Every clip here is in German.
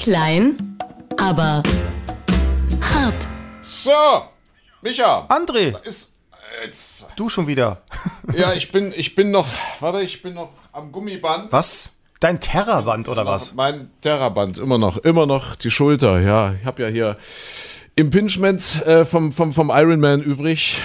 Klein, aber hart. So, Micha. André, Ist, jetzt, du schon wieder. ja, ich bin, ich bin noch, warte, ich bin noch am Gummiband. Was? Dein Terraband oder was? Mein Terraband, immer noch, immer noch die Schulter, ja. Ich habe ja hier Impingement äh, vom, vom, vom Ironman übrig,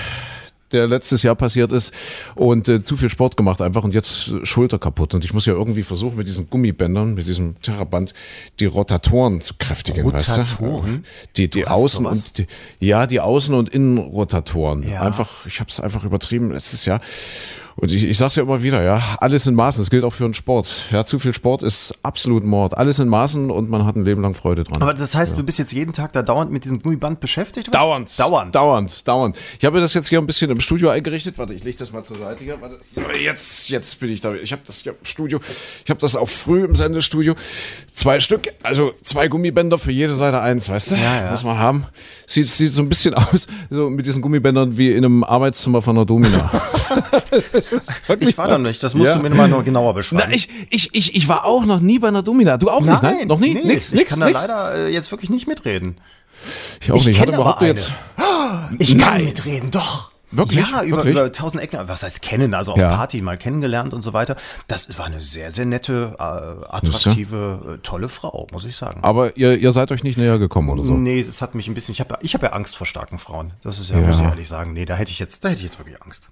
der letztes Jahr passiert ist und äh, zu viel Sport gemacht einfach und jetzt Schulter kaputt. Und ich muss ja irgendwie versuchen, mit diesen Gummibändern, mit diesem Terraband, die Rotatoren zu kräftigen. Rotatoren? Weißt du? Die, die hast Außen- und die, ja, die Außen- und Innenrotatoren. Ja. Einfach, ich habe es einfach übertrieben letztes Jahr. Und ich, ich sag's ja immer wieder, ja, alles in Maßen. Das gilt auch für den Sport. Ja, zu viel Sport ist absolut Mord. Alles in Maßen und man hat ein Leben lang Freude dran. Aber das heißt, du bist jetzt jeden Tag da dauernd mit diesem Gummiband beschäftigt? was? Dauernd. Dauernd. Dauernd, dauernd. Ich habe das jetzt hier ein bisschen im Studio eingerichtet. Warte, ich lege das mal zur Seite hier. Warte, so, jetzt, jetzt bin ich da. Ich habe das hier im Studio. Ich habe das auch früh im Sendestudio. Zwei Stück, also zwei Gummibänder für jede Seite eins, weißt du? Ja, ja. Muss man haben. Sieht, sieht so ein bisschen aus, so mit diesen Gummibändern wie in einem Arbeitszimmer von einer Domina. Ich war da nicht, das musst Ja. du mir mal noch genauer beschreiben. Na, ich, ich, ich, ich war auch noch nie bei einer Domina. Du auch nicht, nein? Noch nie? nee, nix, ich nix, kann nix. da leider äh, jetzt wirklich nicht mitreden. Ich auch Ich nicht. Ich hatte überhaupt jetzt. Ich kann Nein. mitreden, doch. Wirklich? Ja, über, Wirklich? über tausend Ecken. Was heißt kennen? Also auf Ja. Party mal kennengelernt und so weiter. Das war eine sehr, sehr nette, äh, attraktive, äh, tolle Frau, muss ich sagen. Aber ihr, ihr seid euch nicht näher gekommen oder so. Nee, es hat mich ein bisschen. Ich habe ich hab ja Angst vor starken Frauen. Das ist ja, muss ich ehrlich sagen. Nee, da hätte ich jetzt, da hätte ich jetzt wirklich Angst.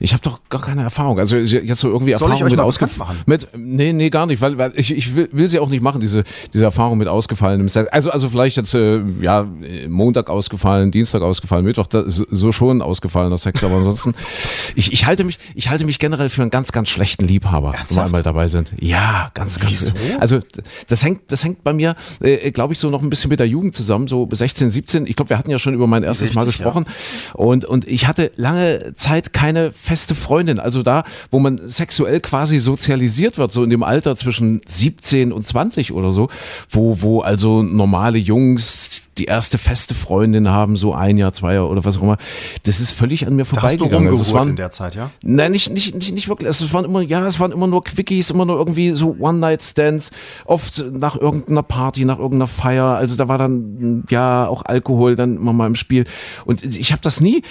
Ich habe doch gar keine Erfahrung. Also jetzt so irgendwie Soll Erfahrung mit mal ausgef bekannt machen? mit nee, nee, gar nicht, weil, weil ich, ich will, will sie auch nicht machen, diese, diese Erfahrung mit ausgefallenem Sex. Also, also vielleicht jetzt äh, ja Montag ausgefallen, Dienstag ausgefallen, Mittwoch da, so schon ausgefallener Sex, aber ansonsten ich, ich halte mich ich halte mich generell für einen ganz ganz schlechten Liebhaber, wenn wir Ernsthaft? einmal dabei sind. Ja, ganz ganz. Wieso? Also das hängt das hängt bei mir äh, glaube ich so noch ein bisschen mit der Jugend zusammen, so 16, 17. Ich glaube, wir hatten ja schon über mein erstes Mal Richtig, gesprochen und und ich hatte lange Zeit keine feste Freundin, also da, wo man sexuell quasi sozialisiert wird, so in dem Alter zwischen 17 und 20 oder so, wo wo also normale Jungs die erste feste Freundin haben, so ein Jahr, zwei Jahre oder was auch immer. Das ist völlig an mir Da hast du vorbeigegangen. Also waren- in der Zeit, ja? Nein, nicht, nicht, nicht, nicht wirklich. Es waren immer, ja, es waren immer nur Quickies, immer nur irgendwie so One-Night-Stands, oft nach irgendeiner Party, nach irgendeiner Feier. Also da war dann, ja, auch Alkohol dann immer mal im Spiel. Und ich habe das nie,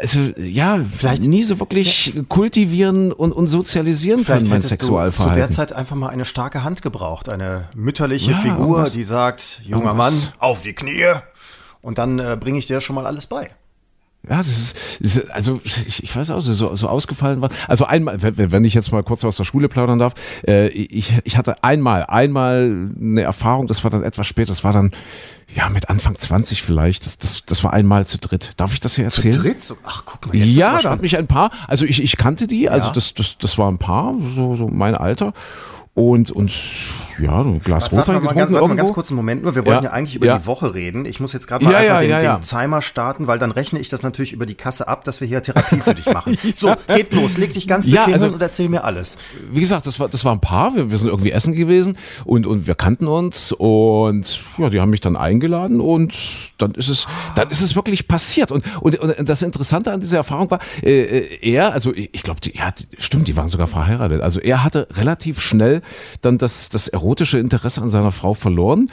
also ja, Vielleicht- nie so wirklich kultivieren und, und sozialisieren Vielleicht können, mein du zu Sexualverhalten. der Zeit einfach mal eine starke Hand gebraucht. Eine mütterliche Ja, Figur, die sagt, junger Mann, auf die Knie. Und dann äh, bringe ich dir schon mal alles bei. Ja, das ist, ist also ich, ich weiß auch, so, so ausgefallen war. Also einmal, wenn, wenn ich jetzt mal kurz aus der Schule plaudern darf, äh, ich, ich hatte einmal, einmal eine Erfahrung, das war dann etwas später, das war dann, ja, mit Anfang 20 vielleicht, das, das, das war einmal zu dritt. Darf ich das hier erzählen? Dritt? So, ach, guck mal, jetzt Ja, da hat mich ein Paar, also ich, ich kannte die, also Ja. das, das, das war ein Paar, so, so mein Alter. Und, und ja, ein Glas Warte Rotwein mal, ganz, getrunken warte mal ganz kurz einen Moment nur. Wir wollten Ja. ja, eigentlich über Ja. die Woche reden. Ich muss jetzt gerade mal Ja, einfach ja, den, ja, ja. den Timer starten, weil dann rechne ich das natürlich über die Kasse ab, dass wir hier Therapie für dich machen. So, geht los. Leg dich ganz Ja, bequem also- hin und erzähl mir alles. wie gesagt, das war, das war ein Paar, wir, wir sind irgendwie essen gewesen und, und wir kannten uns und ja, die haben mich dann eingeladen und dann ist es, dann ist es wirklich passiert. Und, und, und das Interessante an dieser Erfahrung war, äh, äh, er, also ich glaube, ja, die- stimmt, die waren sogar verheiratet. Also er hatte relativ schnell dann das, das erotische Interesse an seiner Frau verloren.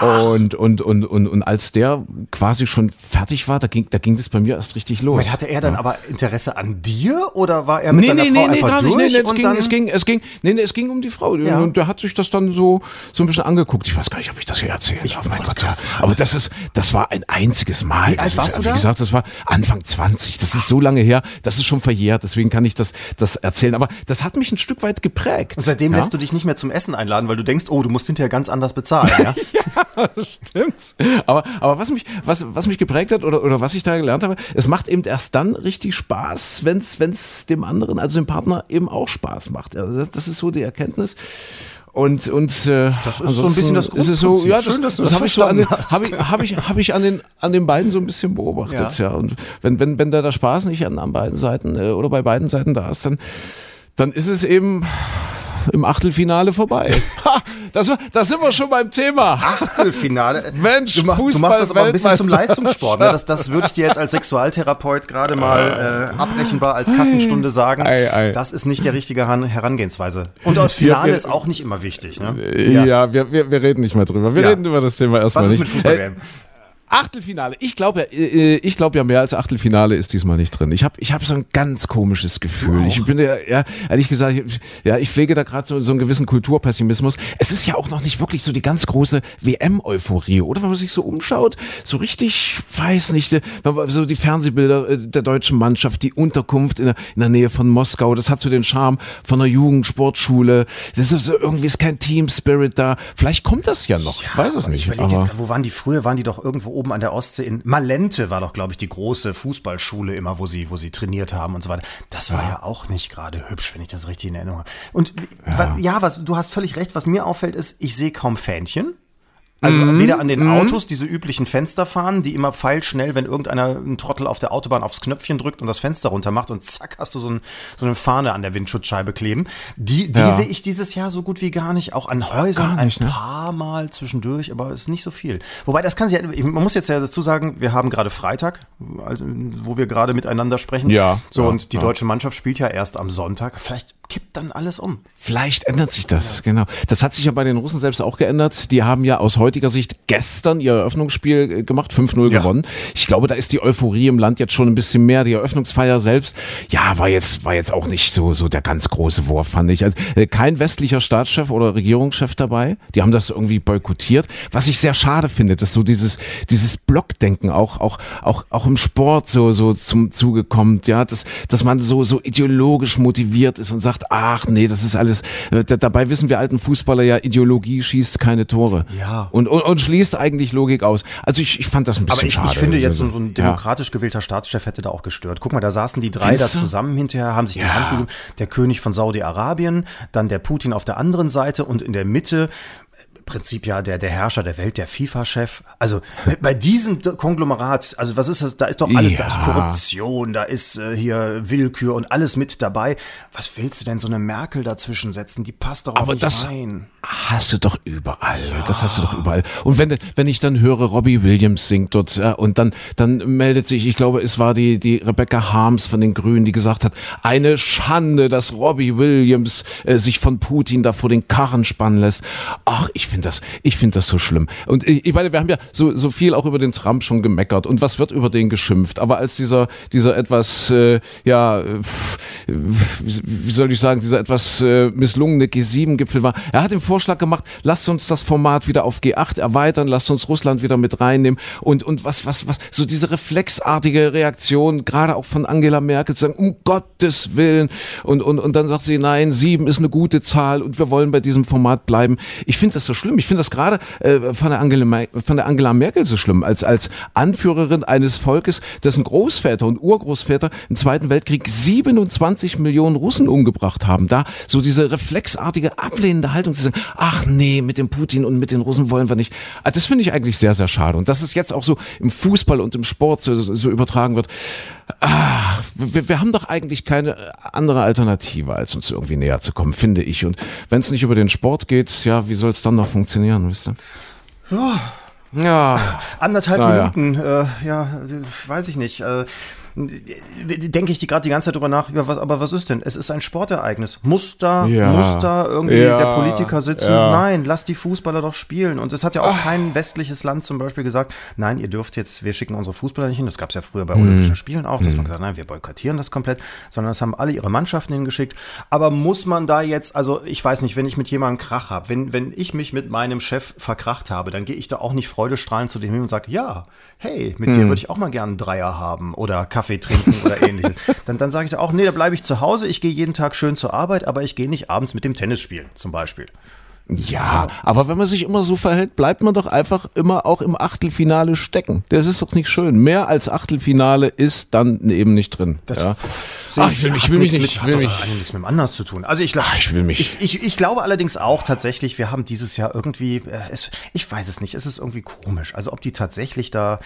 Und, und, und, und, und als der quasi schon fertig war, da ging, da ging das bei mir erst richtig los. Moment, hatte er dann aber Interesse an dir oder war er mit Nee, seiner nee, Frau nee, nee, einfach nicht. durch Nee, nee, es, und ging, dann es, ging, es, ging, nee, nee, es ging um die Frau. Ja. Und der hat sich das dann so, so ein bisschen angeguckt. Ich weiß gar nicht, ob ich das hier erzählen Ich darf. Mein Gott, ja. Aber das ist, das war ein einziges Mal. Wie alt ist, warst du Wie gesagt, das war Anfang 20. Das ist so lange her. Das ist schon verjährt. Deswegen kann ich das, das erzählen. Aber das hat mich ein Stück weit geprägt. und seitdem ja? lässt du dich nicht mehr zum Essen einladen, weil du denkst, oh, du musst hinterher ganz anders bezahlen, ja? Stimmt's. Aber, aber was mich, was, was mich geprägt hat oder, oder was ich da gelernt habe, es macht eben erst dann richtig Spaß, wenn es dem anderen, also dem Partner, eben auch Spaß macht. Also das, das ist so die Erkenntnis. Und, und äh, Das ist so ein bisschen das ist es so, Grundprinzip. ja, das, Schön, dass du das das habe ich so an den, habe ich, habe ich, habe ich an den, an den beiden so ein bisschen beobachtet, ja. Ja. Und wenn, wenn, wenn da der Spaß nicht an, an beiden Seiten äh, oder bei beiden Seiten da ist, dann, dann ist es eben, im Achtelfinale vorbei. Ha, das, da sind wir schon beim Thema. Achtelfinale. Mensch, du machst, du machst das aber ein bisschen zum Leistungssport. Ne? Das, das würde ich dir jetzt als Sexualtherapeut gerade mal äh, abrechenbar als Kassenstunde sagen. Ei, ei. Das ist nicht der richtige Herangehensweise. Und das Finale wir, ist auch nicht immer wichtig. Ne? Ja, ja wir, wir, wir, reden nicht mehr drüber. Wir ja. reden über das Thema erstmal nicht. Was ist mit Fußball? Äh, Achtelfinale. Ich glaube ja, äh, ich glaube ja mehr als Achtelfinale ist diesmal nicht drin. Ich habe ich hab so ein ganz komisches Gefühl. Ich bin ja, ja ehrlich gesagt, ja, ich pflege da gerade so, so einen gewissen Kulturpessimismus. Es ist ja auch noch nicht wirklich so die ganz große WM-Euphorie, oder? Wenn man sich so umschaut, so richtig, weiß nicht, äh, so die Fernsehbilder äh, der deutschen Mannschaft, die Unterkunft in der, in der Nähe von Moskau, das hat so den Charme von einer Jugendsportschule. Das ist so, irgendwie ist kein Team Spirit da. Vielleicht kommt das ja noch. Ja, weiß es nicht. Ich überlege jetzt, wo waren die früher? Waren die doch irgendwo oben an der Ostsee in Malente war doch, glaube ich, die große Fußballschule immer, wo sie, wo sie trainiert haben und so weiter. Das war ja, ja auch nicht gerade hübsch, wenn ich das richtig in Erinnerung habe. Und ja. ja, was, du hast völlig recht, was mir auffällt, ist, ich sehe kaum Fähnchen. Also mhm. weder an den mhm. Autos, diese üblichen Fenster fahren, die immer pfeilschnell, wenn irgendeiner ein Trottel auf der Autobahn aufs Knöpfchen drückt und das Fenster runter macht und zack, hast du so, ein, so eine Fahne an der Windschutzscheibe kleben. Die, die ja. sehe ich dieses Jahr so gut wie gar nicht. Auch an Häusern nicht, ein ne? paar ne? Mal zwischendurch, aber es ist nicht so viel. Wobei, das kann sich, man muss jetzt ja dazu sagen, wir haben gerade Freitag, also, wo wir gerade miteinander sprechen. Ja. So, ja, und die deutsche Mannschaft spielt ja erst am Sonntag. Vielleicht kippt dann alles um. Vielleicht ändert sich das, ja. genau. Das hat sich ja bei den Russen selbst auch geändert. Die haben ja aus heutiger Sicht gestern ihr Eröffnungsspiel äh, gemacht, 5-0 ja. gewonnen. Ich glaube, da ist die Euphorie im Land jetzt schon ein bisschen mehr. Die Eröffnungsfeier selbst, ja, war jetzt, war jetzt auch nicht so, so der ganz große Wurf, fand ich. Also, äh, kein westlicher Staatschef oder Regierungschef dabei. Die haben das irgendwie boykottiert. Was ich sehr schade finde, dass so dieses, dieses Blockdenken auch, auch, auch, auch im Sport so, so zum Zuge kommt, ja, dass, dass man so, so ideologisch motiviert ist und sagt, sagt, ach nee, das ist alles, äh, dabei wissen wir alten Fußballer ja, Ideologie schießt keine Tore. Ja. Und, und, und schließt eigentlich Logik aus. Also ich, ich fand das ein bisschen Aber ich, schade. ich finde jetzt, so, so ein demokratisch ja. gewählter Staatschef hätte da auch gestört. Guck mal, da saßen die drei Findest da zusammen hinterher, haben sich ja. die Hand gegeben. Der König von Saudi-Arabien, dann der Putin auf der anderen Seite und in der Mitte Prinzip ja der, der Herrscher der Welt, der FIFA-Chef. Also bei diesem Konglomerat, also was ist das? Da ist doch alles, ja. da ist Korruption, da ist äh, hier Willkür und alles mit dabei. Was willst du denn so eine Merkel dazwischen setzen? Die passt doch auch Aber nicht das rein. Hast du doch überall. Ja. Das hast du doch überall. Und wenn, wenn ich dann höre, Robbie Williams singt dort ja, und dann, dann meldet sich, ich glaube, es war die, die Rebecca Harms von den Grünen, die gesagt hat, eine Schande, dass Robbie Williams äh, sich von Putin da vor den Karren spannen lässt. Ach, ich finde finde das, ich finde das so schlimm. Und ich, ich meine, wir haben ja so, so viel auch über den Trump schon gemeckert und was wird über den geschimpft. Aber als dieser, dieser etwas, äh, ja, wie soll ich sagen, dieser etwas äh, misslungene G7-Gipfel war, er hat den Vorschlag gemacht, lasst uns das Format wieder auf G8 erweitern, lasst uns Russland wieder mit reinnehmen und, und was, was, was, so diese reflexartige Reaktion, gerade auch von Angela Merkel, zu sagen, um Gottes Willen. Und, und, und dann sagt sie, nein, sieben ist eine gute Zahl und wir wollen bei diesem Format bleiben. Ich finde das so schlimm schlimm. Ich finde das gerade äh, von, der Angela, von der Angela Merkel so schlimm, als, als Anführerin eines Volkes, dessen Großväter und Urgroßväter im Zweiten Weltkrieg 27 Millionen Russen umgebracht haben. Da so diese reflexartige, ablehnende Haltung zu sagen, ach nee, mit dem Putin und mit den Russen wollen wir nicht. Ah, das finde ich eigentlich sehr, sehr schade. Und dass es jetzt auch so im Fußball und im Sport so, so übertragen wird. Ah, wir, wir haben doch eigentlich keine andere Alternative, als uns irgendwie näher zu kommen, finde ich. Und wenn es nicht über den Sport geht, ja, wie soll es dann noch funktionieren, wisst ihr? Ja. Ja. Anderthalb naja. Minuten, äh, ja, weiß ich nicht. Äh, denke ich die gerade die ganze Zeit drüber nach, ja, was, aber was ist denn? Es ist ein Sportereignis. Muss da, ja. muss da irgendwie ja. der Politiker sitzen? Ja. Nein, lass die Fußballer doch spielen. Und es hat ja auch Ach. kein westliches Land zum Beispiel gesagt, nein, ihr dürft jetzt, wir schicken unsere Fußballer nicht hin. Das gab es ja früher bei mhm. Olympischen Spielen auch, dass mhm. man gesagt hat, nein, wir boykottieren das komplett, sondern das haben alle ihre Mannschaften hingeschickt. Aber muss man da jetzt, also ich weiß nicht, wenn ich mit jemandem Krach habe, wenn, wenn ich mich mit meinem Chef verkracht habe, dann gehe ich da auch nicht freudestrahlend zu dem hin und sage, ja, hey, mit mhm. dir würde ich auch mal gerne einen Dreier haben oder Kaffee trinken oder ähnliches. Dann, dann sage ich da auch, nee, da bleibe ich zu Hause, ich gehe jeden Tag schön zur Arbeit, aber ich gehe nicht abends mit dem Tennis spielen, zum Beispiel. Ja, aber wenn man sich immer so verhält, bleibt man doch einfach immer auch im Achtelfinale stecken. Das ist doch nicht schön. Mehr als Achtelfinale ist dann eben nicht drin. Das, ja. Ach, ich will mich, ich will mich nicht. Mit, will hat mich. nichts mit dem anders zu tun. Also ich, glaub, ich will mich. Ich, ich, ich, glaube allerdings auch tatsächlich, wir haben dieses Jahr irgendwie, äh, es, ich weiß es nicht, es ist irgendwie komisch. Also ob die tatsächlich da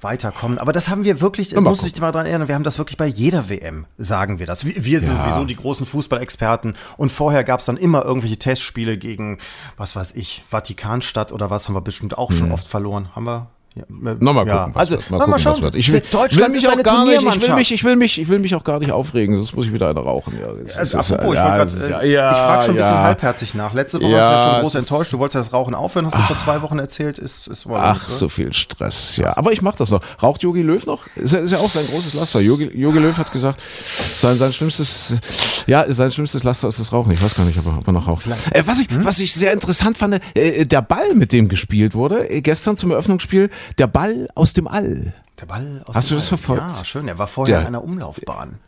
weiterkommen. Aber das haben wir wirklich, das muss ich mal dran erinnern, wir haben das wirklich bei jeder WM, sagen wir das. Wir, wir sind ja. sowieso die großen Fußballexperten. Und vorher gab es dann immer irgendwelche Testspiele gegen, was weiß ich, Vatikanstadt oder was, haben wir bestimmt auch schon mhm. oft verloren. Haben wir ja, Nochmal gucken, was also, wird. Mal, gucken, mal schauen. Ich will, Deutschland will mich auch gar nicht, ich will, mich, ich, will mich, ich will mich auch gar nicht aufregen, sonst muss ich wieder eine rauchen. Ja, also, apropos, ich, ja, grad, äh, ja, ich frage schon ein bisschen halbherzig nach. Letzte Woche ja, hast du ja schon groß enttäuscht, du wolltest das Rauchen aufhören, hast du vor zwei Wochen erzählt. Ist, ist ach, nicht, so viel Stress, ja. Aber ich mache das noch. Raucht Jogi Löw noch? Ist, ist ja auch sein großes Laster. Jogi Löw hat gesagt, sein, sein schlimmstes, ja, sein schlimmstes Laster ist das Rauchen. Ich weiß gar nicht, ob er, ob er noch raucht. Äh, was, ich, hm? was ich sehr interessant fand, äh, der Ball, mit dem gespielt wurde, äh, gestern zum Eröffnungsspiel, der Ball aus dem All. Der Ball aus Hast dem du das verfolgt? Ja, schön. Er war vorher in einer Umlaufbahn.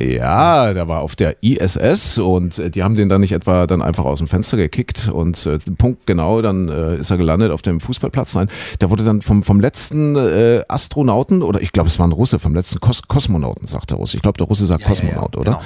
Ja, der war auf der ISS und äh, die haben den dann nicht etwa dann einfach aus dem Fenster gekickt und äh, Punkt genau, dann äh, ist er gelandet auf dem Fußballplatz. Nein, der wurde dann vom, vom letzten äh, Astronauten oder ich glaube es war ein Russe, vom letzten Kos Kosmonauten, sagt der Russe. Ich glaube der Russe sagt ja, Kosmonaut, ja, ja, oder? Genau.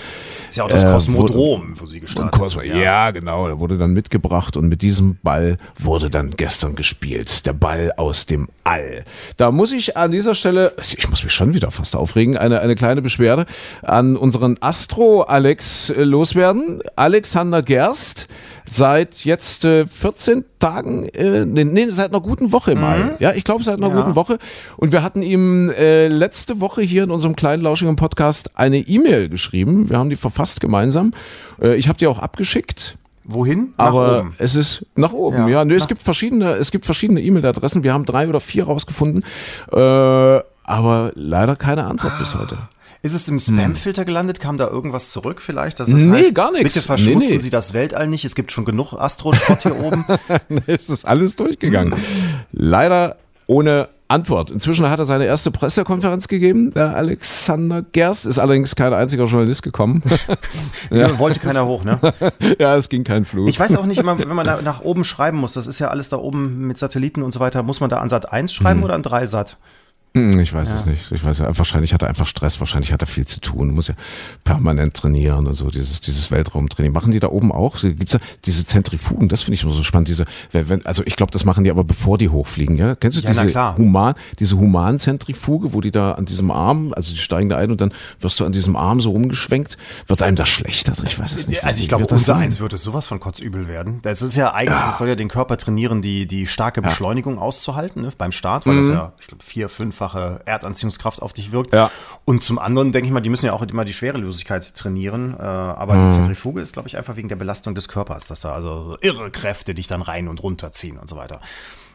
Ist ja auch das äh, Kosmodrom, wo sie gestartet Kosmo, sind. Ja. genau, der wurde dann mitgebracht und mit diesem Ball wurde dann gestern gespielt. Der Ball aus dem All. Da muss ich an dieser Stelle, ich muss mich schon wieder fast aufregen, eine, eine kleine Beschwerde an unseren Astro Alex äh, loswerden. Alexander Gerst seit jetzt äh, 14 Tagen, äh, nee, nee, seit einer guten Woche mal. Mhm. Ja, ich glaube seit einer ja. guten Woche. Und wir hatten ihm äh, letzte Woche hier in unserem kleinen lauschigen Podcast eine E-Mail geschrieben. Wir haben die verfasst gemeinsam. Äh, ich habe die auch abgeschickt. Wohin? Nach Aber oben. es ist nach oben, ja. ja. Nö, es gibt verschiedene, es gibt verschiedene E-Mail-Adressen. Wir haben drei oder vier rausgefunden. Äh, aber leider keine Antwort ah. bis heute. Ist es im Spam-Filter gelandet? Kam da irgendwas zurück vielleicht? Dass es nee, heißt, gar nichts. Bitte verschmutzen nee, nee. Sie das Weltall nicht. Es gibt schon genug Astro-Schrott hier oben. es ist alles durchgegangen. Leider ohne Antwort. Inzwischen hat er seine erste Pressekonferenz gegeben, der Alexander Gerst. Ist allerdings kein einziger Journalist gekommen. ja. Wollte keiner hoch, ne? ja, es ging kein Flug. Ich weiß auch nicht immer, wenn man da nach oben schreiben muss, das ist ja alles da oben mit Satelliten und so weiter, muss man da an Sat 1 schreiben hm. oder an 3 Sat? Hm, ich weiß ja. es nicht. Ich weiß ja, wahrscheinlich hat er einfach Stress, wahrscheinlich hat er viel zu tun, muss ja permanent trainieren und so, dieses, dieses Weltraumtraining. Machen die da oben auch? Gibt's da diese Zentrifugen? Das finde ich immer so spannend. Diese, wenn, also ich glaube, das machen die aber bevor die hochfliegen, ja? Kennst du ja, diese Human, diese Humanzentrifuge, wo die da an diesem Arm, also die steigen da ein und dann wirst du an diesem Arm so rumgeschwenkt. Wird einem das schlechter? Also ich weiß es nicht. Also ich glaube, unser eins wird es sowas von kotzübel werden. Das ist ja eigentlich, ja. das soll ja den Körper trainieren, die, die starke Beschleunigung auszuhalten, ne, beim Start, weil mhm. das ja, ich glaube, vier, fünf fünffache Erdanziehungskraft auf dich wirkt. Ja. Und zum anderen denke ich mal, die müssen ja auch immer die Schwerelosigkeit trainieren. Äh, aber mhm. die Zentrifuge ist, glaube ich, einfach wegen der Belastung des Körpers, dass da also irre Kräfte dich dann rein und runter ziehen und so weiter.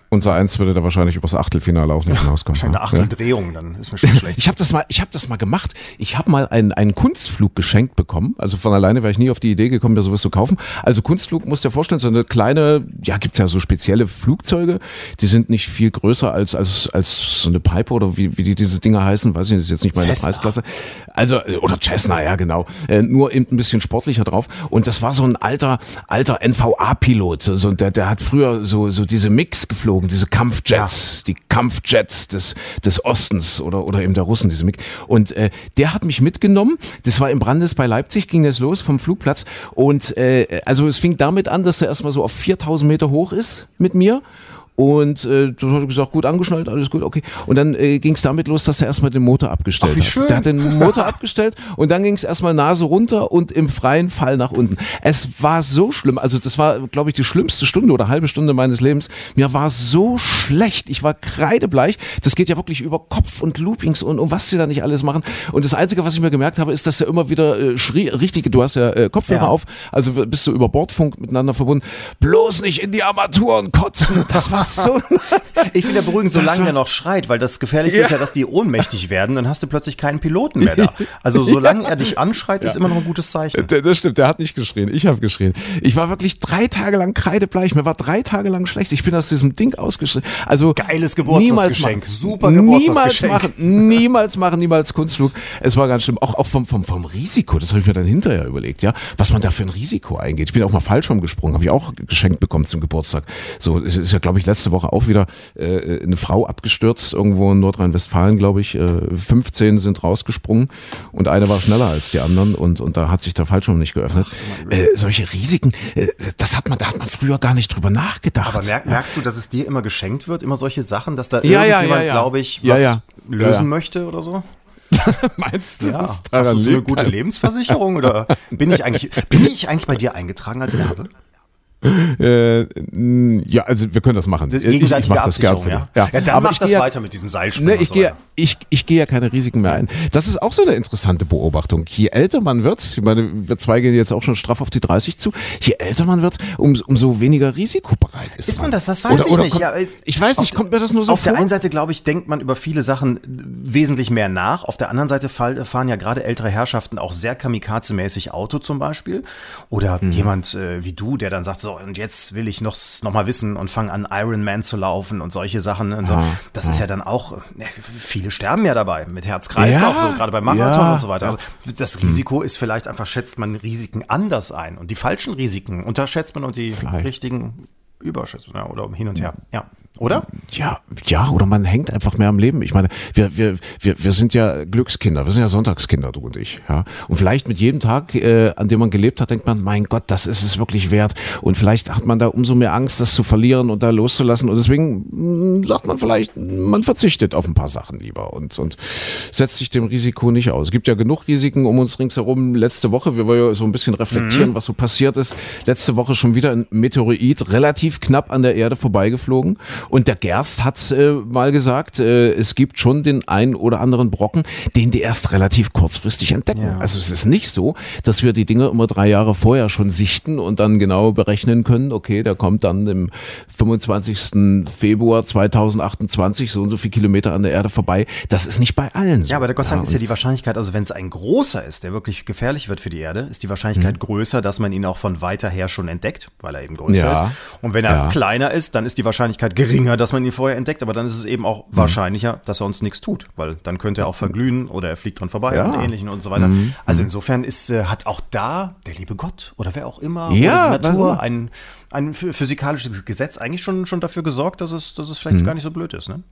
Unser Eins würde da wahrscheinlich übers Achtelfinale auch nicht hinauskommen. Wahrscheinlich eine Achteldrehung, ja? dann ist mir schon schlecht. ich habe das mal, ich habe das mal gemacht. Ich habe mal einen, einen Kunstflug geschenkt bekommen. Also von alleine wäre ich nie auf die Idee gekommen, mir sowas zu kaufen. Also Kunstflug musst du dir vorstellen, so eine kleine, ja, gibt's ja so spezielle Flugzeuge, die sind nicht viel größer als, als, als so eine Pipe oder wie, wie die diese Dinger heißen, weiß ich nicht, das ist jetzt nicht meine Cessna. Preisklasse. Also, oder Cessna, ja, genau. Äh, nur eben ein bisschen sportlicher drauf. Und das war so ein alter, alter NVA-Pilot. So, so, der, der hat früher so, so diese Mix geflogen, diese Kampfjets. Jets, die Kampfjets des, des Ostens oder, oder eben der Russen, diese MiG. Und äh, der hat mich mitgenommen. Das war im Brandes bei Leipzig, ging das los vom Flugplatz. Und äh, also es fing damit an, dass er erstmal so auf 4000 Meter hoch ist mit mir. Und äh, dann hat er gesagt, gut angeschnallt, alles gut, okay. Und dann äh, ging es damit los, dass er erstmal den Motor abgestellt Ach, wie schön. hat. Der hat den Motor abgestellt und dann ging es erstmal Nase runter und im freien Fall nach unten. Es war so schlimm, also das war, glaube ich, die schlimmste Stunde oder halbe Stunde meines Lebens. Mir war so schlecht, ich war kreidebleich. Das geht ja wirklich über Kopf und Loopings und, und was sie da nicht alles machen. Und das Einzige, was ich mir gemerkt habe, ist, dass er immer wieder äh, schrie, richtige, du hast ja äh, Kopfhörer ja. auf, also bist du über Bordfunk miteinander verbunden, bloß nicht in die Armaturen kotzen. Das war so. Ich finde ja beruhigend, solange er noch schreit, weil das Gefährlichste ja. ist ja, dass die ohnmächtig werden, dann hast du plötzlich keinen Piloten mehr da. Also solange ja. er dich anschreit, ist immer noch ein gutes Zeichen. Das stimmt, der hat nicht geschrien, ich habe geschrien. Ich war wirklich drei Tage lang kreidebleich, mir war drei Tage lang schlecht. Ich bin aus diesem Ding ausgeschrien. Also Geiles Geburtstagsgeschenk, super Geburtstagsgeschenk. Niemals machen, niemals machen, niemals Kunstflug. Es war ganz schlimm. Auch, auch vom, vom, vom Risiko, das habe ich mir dann hinterher überlegt, ja, was man da für ein Risiko eingeht. Ich bin auch mal falsch rumgesprungen, habe ich auch geschenkt bekommen zum Geburtstag. So, es ist ja, glaube ich, letztes letzte Woche auch wieder äh, eine Frau abgestürzt, irgendwo in Nordrhein-Westfalen, glaube ich. Äh, 15 sind rausgesprungen und eine war schneller als die anderen und, und da hat sich der Fallschirm nicht geöffnet. Ach, äh, solche Risiken, äh, das hat man, da hat man früher gar nicht drüber nachgedacht. Aber merk, merkst du, dass es dir immer geschenkt wird, immer solche Sachen, dass da ja, irgendjemand, ja, ja, glaube ich, was lösen möchte oder so? Meinst du, ja. das ist Hast du so eine gute Lebensversicherung oder bin ich eigentlich bin ich eigentlich bei dir eingetragen als Erbe? Äh, ja, also wir können das machen. Ich, ich mache das gerne ja? ja? ja, dann aber mach das ja, weiter mit diesem Seilspringen. Ne, ich, so gehe, ich, ich gehe ja keine Risiken mehr ein. Das ist auch so eine interessante Beobachtung. Je älter man wird, ich meine, wir zwei gehen jetzt auch schon straff auf die 30 zu, je älter man wird, um, umso weniger risikobereit ist, ist man. man das? Das weiß oder, ich oder nicht. Kommt, ja, ich weiß nicht, kommt mir das nur so auf vor? Auf der einen Seite, glaube ich, denkt man über viele Sachen wesentlich mehr nach. Auf der anderen Seite fahren ja gerade ältere Herrschaften auch sehr kamikaze-mäßig Auto zum Beispiel. Oder mhm. jemand äh, wie du, der dann sagt, so, und jetzt will ich noch, noch mal wissen und fange an, Iron Man zu laufen und solche Sachen. Und so. ah, das ah. ist ja dann auch, ja, viele sterben ja dabei mit Herz-Kreislauf, ja, so, gerade beim Marathon ja, und so weiter. Also das Risiko hm. ist vielleicht einfach, schätzt man Risiken anders ein und die falschen Risiken unterschätzt man und die vielleicht. richtigen überschätzt ja, oder hin und her. Ja. Oder? Ja, ja, oder man hängt einfach mehr am Leben. Ich meine, wir, wir, wir, wir sind ja Glückskinder, wir sind ja Sonntagskinder, du und ich. Ja? Und vielleicht mit jedem Tag, äh, an dem man gelebt hat, denkt man, mein Gott, das ist es wirklich wert. Und vielleicht hat man da umso mehr Angst, das zu verlieren und da loszulassen. Und deswegen mh, hm, sagt man vielleicht, man verzichtet auf ein paar Sachen lieber und, und setzt sich dem Risiko nicht aus. Es gibt ja genug Risiken um uns ringsherum. Letzte Woche, wir wollen ja so ein bisschen reflektieren, mhm. was so passiert ist. Letzte Woche schon wieder ein Meteorit relativ knapp an der Erde vorbeigeflogen. Und der Gerst hat äh, mal gesagt, äh, es gibt schon den einen oder anderen Brocken, den die erst relativ kurzfristig entdecken. Ja. Also es ist nicht so, dass wir die Dinge immer drei Jahre vorher schon sichten und dann genau berechnen können, okay, der kommt dann im 25. Februar 2028 so und so viele Kilometer an der Erde vorbei. Das ist nicht bei allen so. Ja, aber der Gott sei Dank ist ja die Wahrscheinlichkeit, also wenn es ein großer ist, der wirklich gefährlich wird für die Erde, ist die Wahrscheinlichkeit mhm. größer, dass man ihn auch von weiter her schon entdeckt, weil er eben größer ja. ist. Und wenn er ja. kleiner ist, dann ist die Wahrscheinlichkeit geringer geringer, dass man ihn vorher entdeckt, aber dann ist es eben auch mhm. wahrscheinlicher, dass er uns nichts tut, weil dann könnte er auch verglühen oder er fliegt dran vorbei ja. und ähnlichen und so weiter. Mhm. Also insofern ist, äh, hat auch da der liebe Gott oder wer auch immer ja, oder die Natur ein, ein physikalisches Gesetz eigentlich schon, schon dafür gesorgt, dass es, dass es vielleicht mhm. gar nicht so blöd ist. Ne?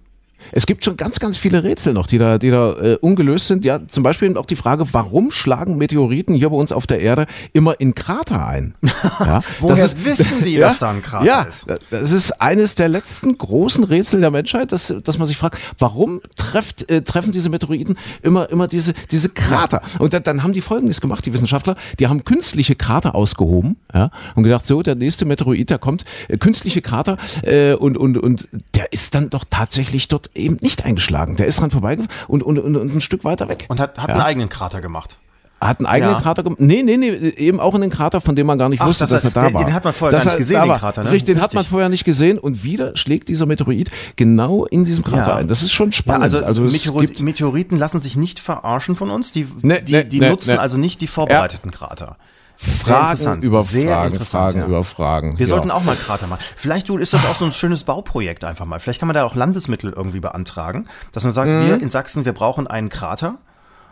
Es gibt schon ganz, ganz viele Rätsel noch, die da, die da äh, ungelöst sind. Ja, zum Beispiel auch die Frage, warum schlagen Meteoriten hier bei uns auf der Erde immer in Krater ein? Ja, Woher ist, wissen die, dass da ein Krater ja, ist? Das ist eines der letzten großen Rätsel der Menschheit, dass, dass man sich fragt, warum trefft, äh, treffen diese Meteoriten immer, immer diese, diese Krater? Und dann, dann haben die Folgendes gemacht, die Wissenschaftler, die haben künstliche Krater ausgehoben ja, und gedacht, so, der nächste Meteorit, der kommt, äh, künstliche Krater äh, und, und, und der ist dann doch tatsächlich dort eben nicht eingeschlagen. Der ist dran vorbeigefahren und, und, und, und, ein Stück weiter weg. Und hat, hat ja. einen eigenen Krater gemacht. Hat einen eigenen ja. Krater gemacht? Nee, nee, nee, eben auch einen Krater, von dem man gar nicht Ach, wusste, das dass er da den, war. Den hat man vorher dass gar nicht gesehen, den Krater, ne? Richtig, den hat man vorher nicht gesehen und wieder schlägt dieser Meteorit genau in diesem Krater ja. ein. Das ist schon spannend. Ja, also, also Meteorit, Meteoriten lassen sich nicht verarschen von uns. Die, nee, die, die nee, nutzen nee. also nicht die vorbereiteten Krater. Fragen über Sehr Fragen, interessant, Fragen ja. über Fragen. Wir ja. sollten auch mal Krater machen. Vielleicht du, ist das auch so ein schönes Bauprojekt einfach mal. Vielleicht kann man da auch Landesmittel irgendwie beantragen, dass man sagt, mhm. wir in Sachsen, wir brauchen einen Krater.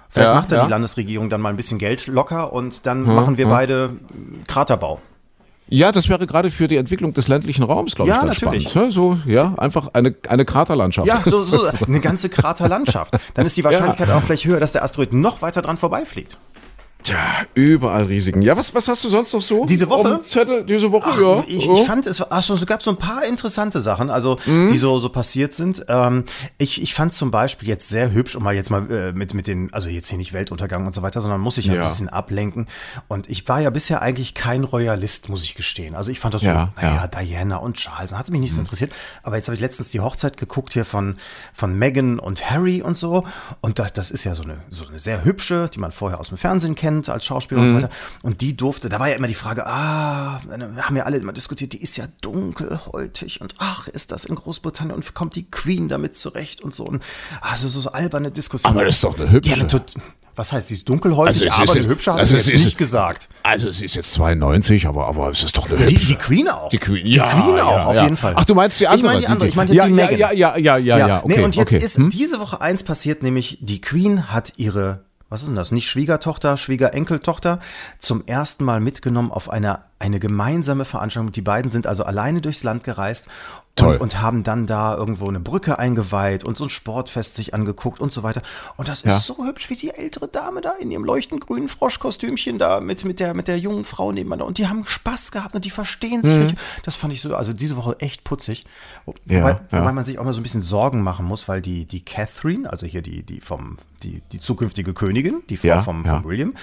Vielleicht ja, macht da die Landesregierung dann mal ein bisschen Geld locker und dann mhm. machen wir beide Kraterbau. Ja, das wäre gerade für die Entwicklung des ländlichen Raums, glaube ja, ich, natürlich. spannend. So, ja, einfach eine, eine Kraterlandschaft. Ja, so, so eine ganze Kraterlandschaft. Dann ist die Wahrscheinlichkeit ja. auch vielleicht höher, dass der Asteroid noch weiter dran vorbeifliegt. Tja, überall Risiken. Ja, was, was hast du sonst noch so? Diese Woche? Zettel, diese Woche, Ach, ja. Ich, ich fand, es, achso, es gab so ein paar interessante Sachen, also mhm. die so, so passiert sind. Ähm, ich, ich fand zum Beispiel jetzt sehr hübsch, um mal jetzt mal äh, mit, mit den, also jetzt hier nicht Weltuntergang und so weiter, sondern muss ich ja, ein bisschen ablenken. Und ich war ja bisher eigentlich kein Royalist, muss ich gestehen. Also ich fand das so, ja, naja, ja. Diana und Charles, hat mich nicht so mhm. interessiert. Aber jetzt habe ich letztens die Hochzeit geguckt hier von, von Meghan und Harry und so. Und das, das ist ja so eine, so eine sehr hübsche, die man vorher aus dem Fernsehen kennt als Schauspieler mhm. und so weiter. Und die durfte, da war ja immer die Frage, ah, haben ja alle immer diskutiert, die ist ja dunkelhäutig und ach, ist das in Großbritannien und kommt die Queen damit zurecht und so. Und, also so, so alberne Diskussionen. Aber das ist doch eine hübsche. Ja, was heißt, sie ist dunkelhäutig, also aber eine hübsche hast also du jetzt ist, nicht gesagt. Also sie ist jetzt 92, aber, aber es ist doch eine hübsche. Die, die Queen auch. Die Queen, ja, die Queen auch, ja, auf ja. jeden Fall. Ach, du meinst die andere? Ich meine die andere, ich meine jetzt ja, die Megan. Ja, ja, ja, ja, ja, ja. Okay, nee, und jetzt okay. ist hm? diese Woche eins passiert, nämlich die Queen hat ihre was ist denn das? Nicht Schwiegertochter, Schwiegerenkeltochter, zum ersten Mal mitgenommen auf einer eine gemeinsame Veranstaltung. Die beiden sind also alleine durchs Land gereist Toll. und, und haben dann da irgendwo eine Brücke eingeweiht und so ein Sportfest sich angeguckt und so weiter. Und das Ja. ist so hübsch, wie die ältere Dame da in ihrem leuchtend grünen Froschkostümchen da mit, mit, der, mit der jungen Frau nebeneinander. Und die haben Spaß gehabt und die verstehen sich. richtig. Das fand ich so, also diese Woche echt putzig. Wo- Mhm. Ja, wobei, ja. wobei man sich auch mal so ein bisschen Sorgen machen muss, weil die, die Catherine, also hier die, die vom, die, die zukünftige Königin, die Frau Ja, vom, ja. vom William,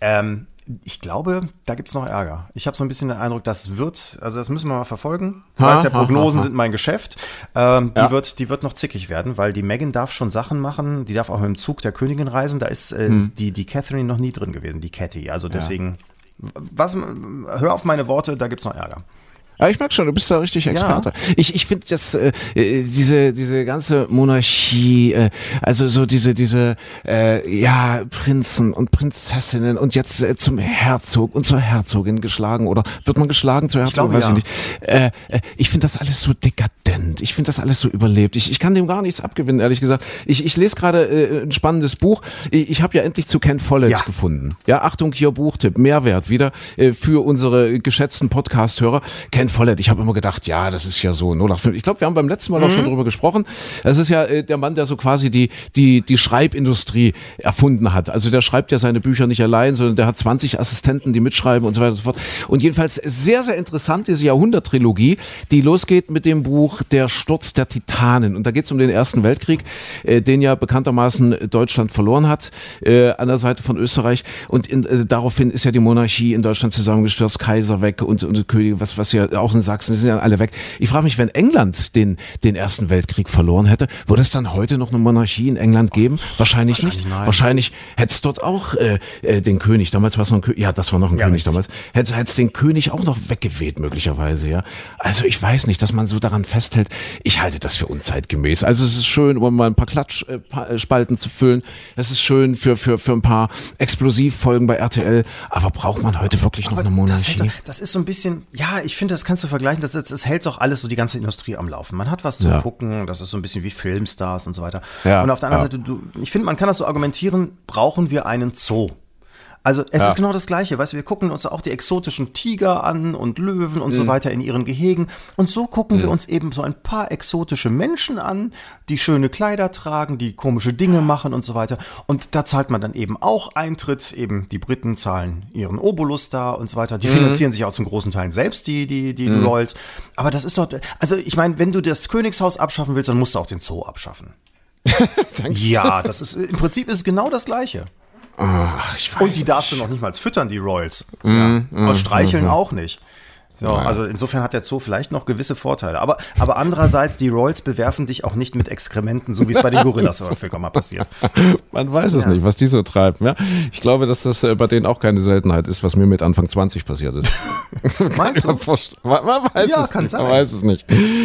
ähm, ich glaube, da gibt es noch Ärger. Ich habe so ein bisschen den Eindruck, das wird, also das müssen wir mal verfolgen. Du Ha, weißt ja, Prognosen ha, ha. sind mein Geschäft. Ähm, die, Ja. wird, die wird noch zickig werden, weil die Megan darf schon Sachen machen, die darf auch mit dem Zug der Königin reisen. Da ist äh, Hm. die, die Catherine noch nie drin gewesen, die Catty. Also deswegen, was, hör auf meine Worte, da gibt es noch Ärger. Ja, ich merke schon, du bist da richtig Experte. Ich, ich finde das, äh, äh, diese, diese ganze Monarchie, äh, also so diese, diese, äh, ja, Prinzen und Prinzessinnen und jetzt äh, zum Herzog und zur Herzogin geschlagen oder wird man geschlagen zur Herzogin? glaube, Weiß ja. ich nicht. Äh, äh, ich finde das alles so dekadent. Ich finde das alles so überlebt. Ich, ich kann dem gar nichts abgewinnen, ehrlich gesagt. Ich, ich lese gerade äh, ein spannendes Buch. Ich, ich habe ja endlich zu Ken Follett Ja. gefunden. Ja, Achtung, hier Buchtipp, Mehrwert wieder äh, für unsere geschätzten Podcast-Hörer. Ken Follett, ich habe immer gedacht, ja, das ist ja so 0815. Ich glaube, wir haben beim letzten Mal auch schon drüber gesprochen. Das ist ja äh, der Mann, der so quasi die, die, die Schreibindustrie erfunden hat. Also der schreibt ja seine Bücher nicht allein, sondern der hat 20 Assistenten, die mitschreiben und so weiter und so fort. Und jedenfalls sehr, sehr interessant, diese Jahrhundert-Trilogie, die losgeht mit dem Buch Der Sturz der Titanen. Und da geht es um den Ersten Weltkrieg, äh, den ja bekanntermaßen Deutschland verloren hat, äh, an der Seite von Österreich. Und in, äh, daraufhin ist ja die Monarchie in Deutschland zusammengestürzt, Kaiser weg und, und König, was, was ja auch in Sachsen, die sind ja alle weg. Ich frage mich, wenn England den, den Ersten Weltkrieg verloren hätte, würde es dann heute noch eine Monarchie in England geben? Wahrscheinlich, nicht. nein. Wahrscheinlich hätte es dort auch äh, äh, den König, damals war es noch ein König, ja, das war noch ein Ja, König richtig. damals, hätte es den König auch noch weggeweht möglicherweise, ja. Also ich weiß nicht, dass man so daran festhält. Ich halte das für unzeitgemäß. Also es ist schön, um mal ein paar Klatschspalten zu füllen. Es ist schön für, für, für ein paar Explosivfolgen bei RTL. Aber braucht man heute wirklich noch eine das, Monarchie? hält doch, das ist so ein bisschen, ja, ich finde, das kannst du vergleichen, das, das, das hält doch alles so die ganze Industrie am Laufen. Man hat was zu Ja. gucken, das ist so ein bisschen wie Filmstars und so weiter. Ja, und auf der anderen ja. Seite, du, ich finde, man kann das so argumentieren, brauchen wir einen Zoo? Also es Ja. ist genau das Gleiche, weißt du, wir gucken uns auch die exotischen Tiger an und Löwen und Mhm. so weiter in ihren Gehegen und so gucken wir uns eben so ein paar exotische Menschen an, die schöne Kleider tragen, die komische Dinge machen und so weiter und da zahlt man dann eben auch Eintritt, eben die Briten zahlen ihren Obolus da und so weiter, die Mhm. finanzieren sich auch zum großen Teil selbst, die, die, die Royals, aber das ist doch, also ich meine, wenn du das Königshaus abschaffen willst, dann musst du auch den Zoo abschaffen. Ja, das ist, im Prinzip ist es genau das Gleiche. Ach, ich weiß Und die darfst du nicht. noch nicht mal füttern, die Royals. ja. Und streicheln auch nicht. So, also insofern hat der Zoo vielleicht noch gewisse Vorteile. Aber, aber andererseits, die Royals bewerfen dich auch nicht mit Exkrementen, so wie es bei den Gorillas häufiger mal passiert. Man weiß es Ja. nicht, was die so treiben. Ja? Ich glaube, dass das äh, bei denen auch keine Seltenheit ist, was mir mit Anfang 20 passiert ist. Meinst du? Man, man weiß Ja, es kann nicht. sein. Man weiß es nicht.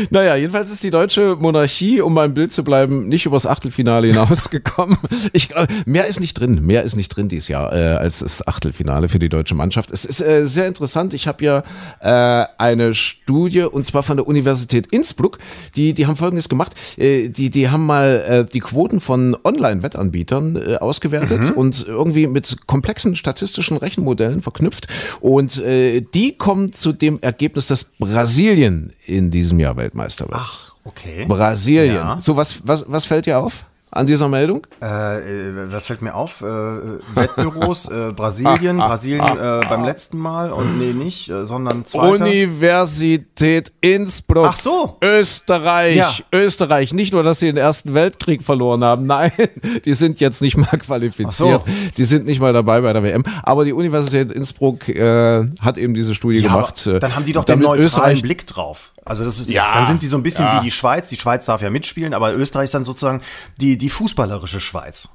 Naja, jedenfalls ist die deutsche Monarchie, um beim Bild zu bleiben, nicht übers Achtelfinale hinausgekommen. Ich glaube, mehr ist nicht drin. Mehr ist nicht drin dieses Jahr äh, als das Achtelfinale für die deutsche Mannschaft. Es ist äh, sehr interessant. Ich habe ja äh, eine Studie und zwar von der Universität Innsbruck. Die, die haben Folgendes gemacht. Äh, die, die haben mal äh, die Quoten von Online-Wettanbietern äh, ausgewertet und irgendwie mit komplexen statistischen Rechenmodellen verknüpft. Und äh, die kommen zu dem Ergebnis, dass Brasilien in diesem Jahr Weltmeister wird. Ach, okay. Brasilien. Ja. So, was, was, was fällt dir auf an dieser Meldung? Äh, äh, was fällt mir auf? Äh, Wettbüros, äh, Brasilien, Brasilien äh, beim letzten Mal und nee, nicht, äh, sondern zweiter. Universität Innsbruck. Ach so. Österreich. Ja. Österreich. Nicht nur, dass sie den Ersten Weltkrieg verloren haben. Nein, die sind jetzt nicht mal qualifiziert. So. Die sind nicht mal dabei bei der WM. Aber die Universität Innsbruck äh, hat eben diese Studie Ja, gemacht. aber äh, dann haben die doch den neutralen Österreich Blick drauf. Also das ist, Ja, dann sind die so ein bisschen ja. wie die Schweiz. Die Schweiz darf ja mitspielen, aber Österreich ist dann sozusagen die, die fußballerische Schweiz.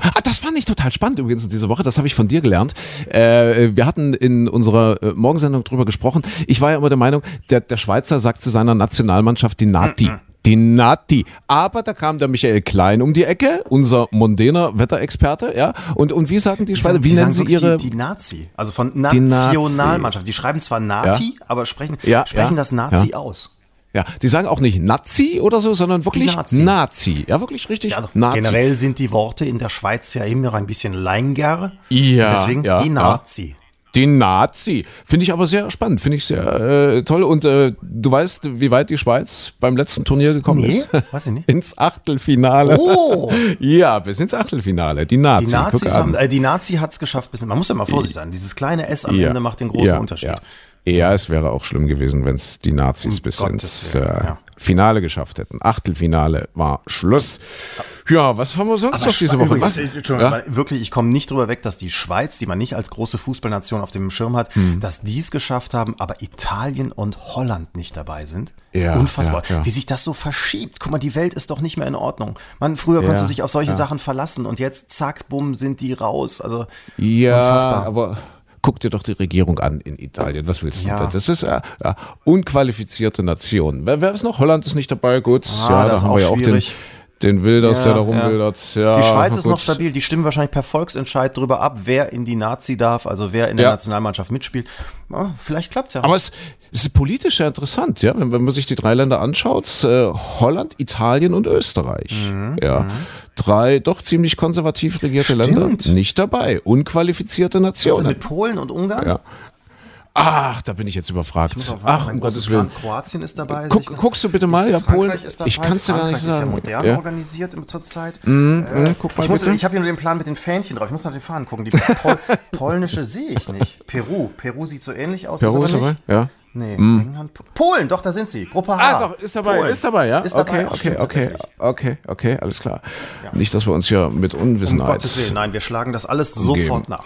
Ah, das fand ich total spannend übrigens in dieser Woche. Das habe ich von dir gelernt. Äh, wir hatten in unserer äh, Morgensendung drüber gesprochen. Ich war ja immer der Meinung, der, der Schweizer sagt zu seiner Nationalmannschaft die Nati. Die Nati. Aber da kam der Michael Klein um die Ecke, unser mondäner Wetterexperte, ja. Und, und wie sagen die Schweizer, wie die nennen sagen sie ihre. Die, die Nazi. Also von Die Nazi. Nationalmannschaft. Die schreiben zwar Nati, aber sprechen, Ja, sprechen ja, das Nazi ja. aus. Ja, die sagen auch nicht Nazi oder so, sondern wirklich Nazi. Nazi. Ja, wirklich richtig. Ja, also Nazi. generell sind die Worte in der Schweiz ja immer ein bisschen Leingar. Ja, Deswegen ja, die ja. Nazi. Die Nazi. Finde ich aber sehr spannend, finde ich sehr äh, toll. Und äh, du weißt, wie weit die Schweiz beim letzten Turnier gekommen nee, ist? Weiß ich nicht. Ins Achtelfinale. Oh! ja, bis ins Achtelfinale. Die Nazi. Die, Nazis haben, äh, die Nazi hat es geschafft. Man muss ja mal vorsichtig sein. Dieses kleine S am ja. Ende macht den großen ja, Unterschied. Ja. Ja, es wäre auch schlimm gewesen, wenn es die Nazis um bis Gottes ins äh, ja. Finale geschafft hätten. Achtelfinale war Schluss. Ja, was haben wir sonst noch diese Woche? Was? Ja? Wirklich, ich komme nicht drüber weg, dass die Schweiz, die man nicht als große Fußballnation auf dem Schirm hat, hm. dass die es geschafft haben, aber Italien und Holland nicht dabei sind. Ja, Unfassbar. Ja. Wie sich das so verschiebt. Guck mal, die Welt ist doch nicht mehr in Ordnung. Man, früher konntest du dich auf solche Sachen verlassen und jetzt zack, bumm, sind die raus. Also ja, unfassbar. aber guck dir doch die Regierung an in Italien. Was willst du? Ja. Das ist ja, ja, unqualifizierte Nation. Wer, wer, ist noch? Holland ist nicht dabei. Gut, ah, ja, da haben wir ja auch den, den Wilders, ja, der da rumwildert. Ja. die Schweiz ist gut. noch stabil. Die stimmen wahrscheinlich per Volksentscheid darüber ab, wer in die Nazi darf, also wer in der Nationalmannschaft mitspielt. Oh, vielleicht klappt es ja. Aber es, es, ist politisch ja interessant, ja, wenn, wenn, man sich die drei Länder anschaut: äh, Holland, Italien und Österreich. Mhm, ja. Mhm drei doch ziemlich konservativ regierte Stimmt. Länder nicht dabei. Unqualifizierte Nationen. Was mit Polen und Ungarn? Ja. Ach, da bin ich jetzt überfragt. Ich Ach, um Gottes Willen. Kroatien ist dabei. Guck, guckst du bitte mal, ja, Polen. Ich kann es dir gar nicht sagen. ist ja modern ja. organisiert zurzeit. Mm, äh, guck mal ich, muss, ich habe hier nur den Plan mit den Fähnchen drauf. Ich muss nach den Fahnen gucken. Die Pol polnische sehe ich nicht. Peru. Peru sieht so ähnlich aus. Peru ist dabei, ja. Nee, mm. England. Polen, doch, da sind sie. Gruppe H. Ah, doch, ist dabei, Polen. ist dabei, ja. Ist dabei. Okay, okay, okay, okay, okay, alles klar. Ja. Nicht, dass wir uns hier mit Unwissenheit. Um Gottes Willen, nein, wir schlagen das alles sofort nach.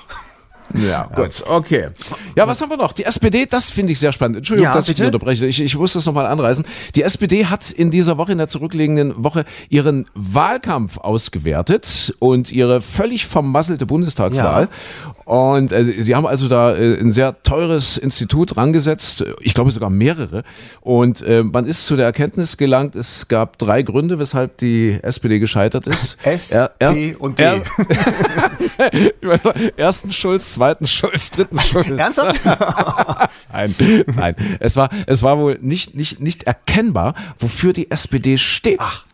Ja, gut, okay. Ja, was haben wir noch? Die SPD, das finde ich sehr spannend. Entschuldigung, ja, dass ich dich unterbreche. Ich, ich muss das nochmal anreißen. Die SPD hat in dieser Woche, in der zurückliegenden Woche, ihren Wahlkampf ausgewertet und ihre völlig vermasselte Bundestagswahl. Ja. Und äh, sie haben also da äh, ein sehr teures Institut rangesetzt, ich glaube sogar mehrere. Und äh, man ist zu der Erkenntnis gelangt, es gab drei Gründe, weshalb die SPD gescheitert ist. S, R, R, P und D. R, Erstens Schulz, zweitens Schulz, drittens Schulz. Ernsthaft? nein, nein. Es war, es war wohl nicht, nicht, nicht erkennbar, wofür die SPD steht. Ach.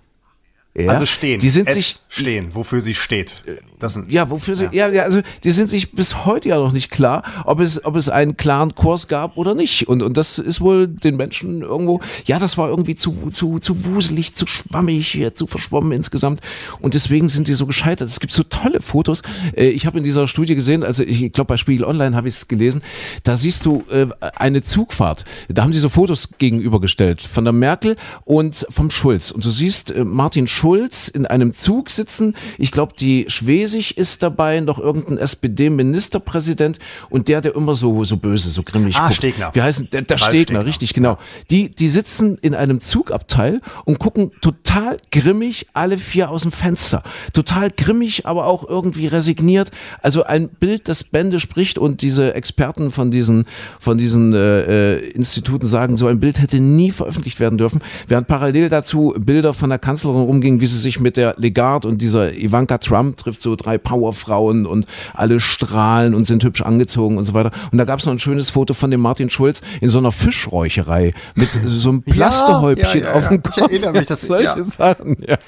Ja? Also stehen. Die sind es sich stehen, wofür sie steht. Sind, ja, wofür sie, ja. ja, also die sind sich bis heute ja noch nicht klar, ob es, ob es einen klaren Kurs gab oder nicht. Und, und das ist wohl den Menschen irgendwo, ja, das war irgendwie zu, zu, zu wuselig, zu schwammig, zu verschwommen insgesamt. Und deswegen sind die so gescheitert. Es gibt so tolle Fotos. Äh, ich habe in dieser Studie gesehen, also ich glaube bei Spiegel Online habe ich es gelesen, da siehst du äh, eine Zugfahrt. Da haben die so Fotos gegenübergestellt von der Merkel und vom Schulz. Und du siehst äh, Martin Schulz in einem Zug sitzen. Ich glaube, die Schwesig ist dabei, noch irgendein SPD-Ministerpräsident und der, der immer so, so böse, so grimmig ah, guckt. Stegner. Wie heißen, der, der Stegner, Stegner, richtig, genau. Die, die sitzen in einem Zugabteil und gucken total grimmig alle vier aus dem Fenster. Total grimmig, aber auch irgendwie resigniert. Also ein Bild, das Bände spricht und diese Experten von diesen, von diesen äh, äh Instituten sagen, so ein Bild hätte nie veröffentlicht werden dürfen. Während parallel dazu Bilder von der Kanzlerin rumgingen, wie sie sich mit der Legard und dieser Ivanka Trump trifft, so drei Powerfrauen und alle strahlen und sind hübsch angezogen und so weiter. Und da gab es noch ein schönes Foto von dem Martin Schulz in so einer Fischräucherei mit so einem Plasterhäubchen ja, ja, ja, auf dem Kopf. Ich erinnere mich, dass solche Sachen. Ja,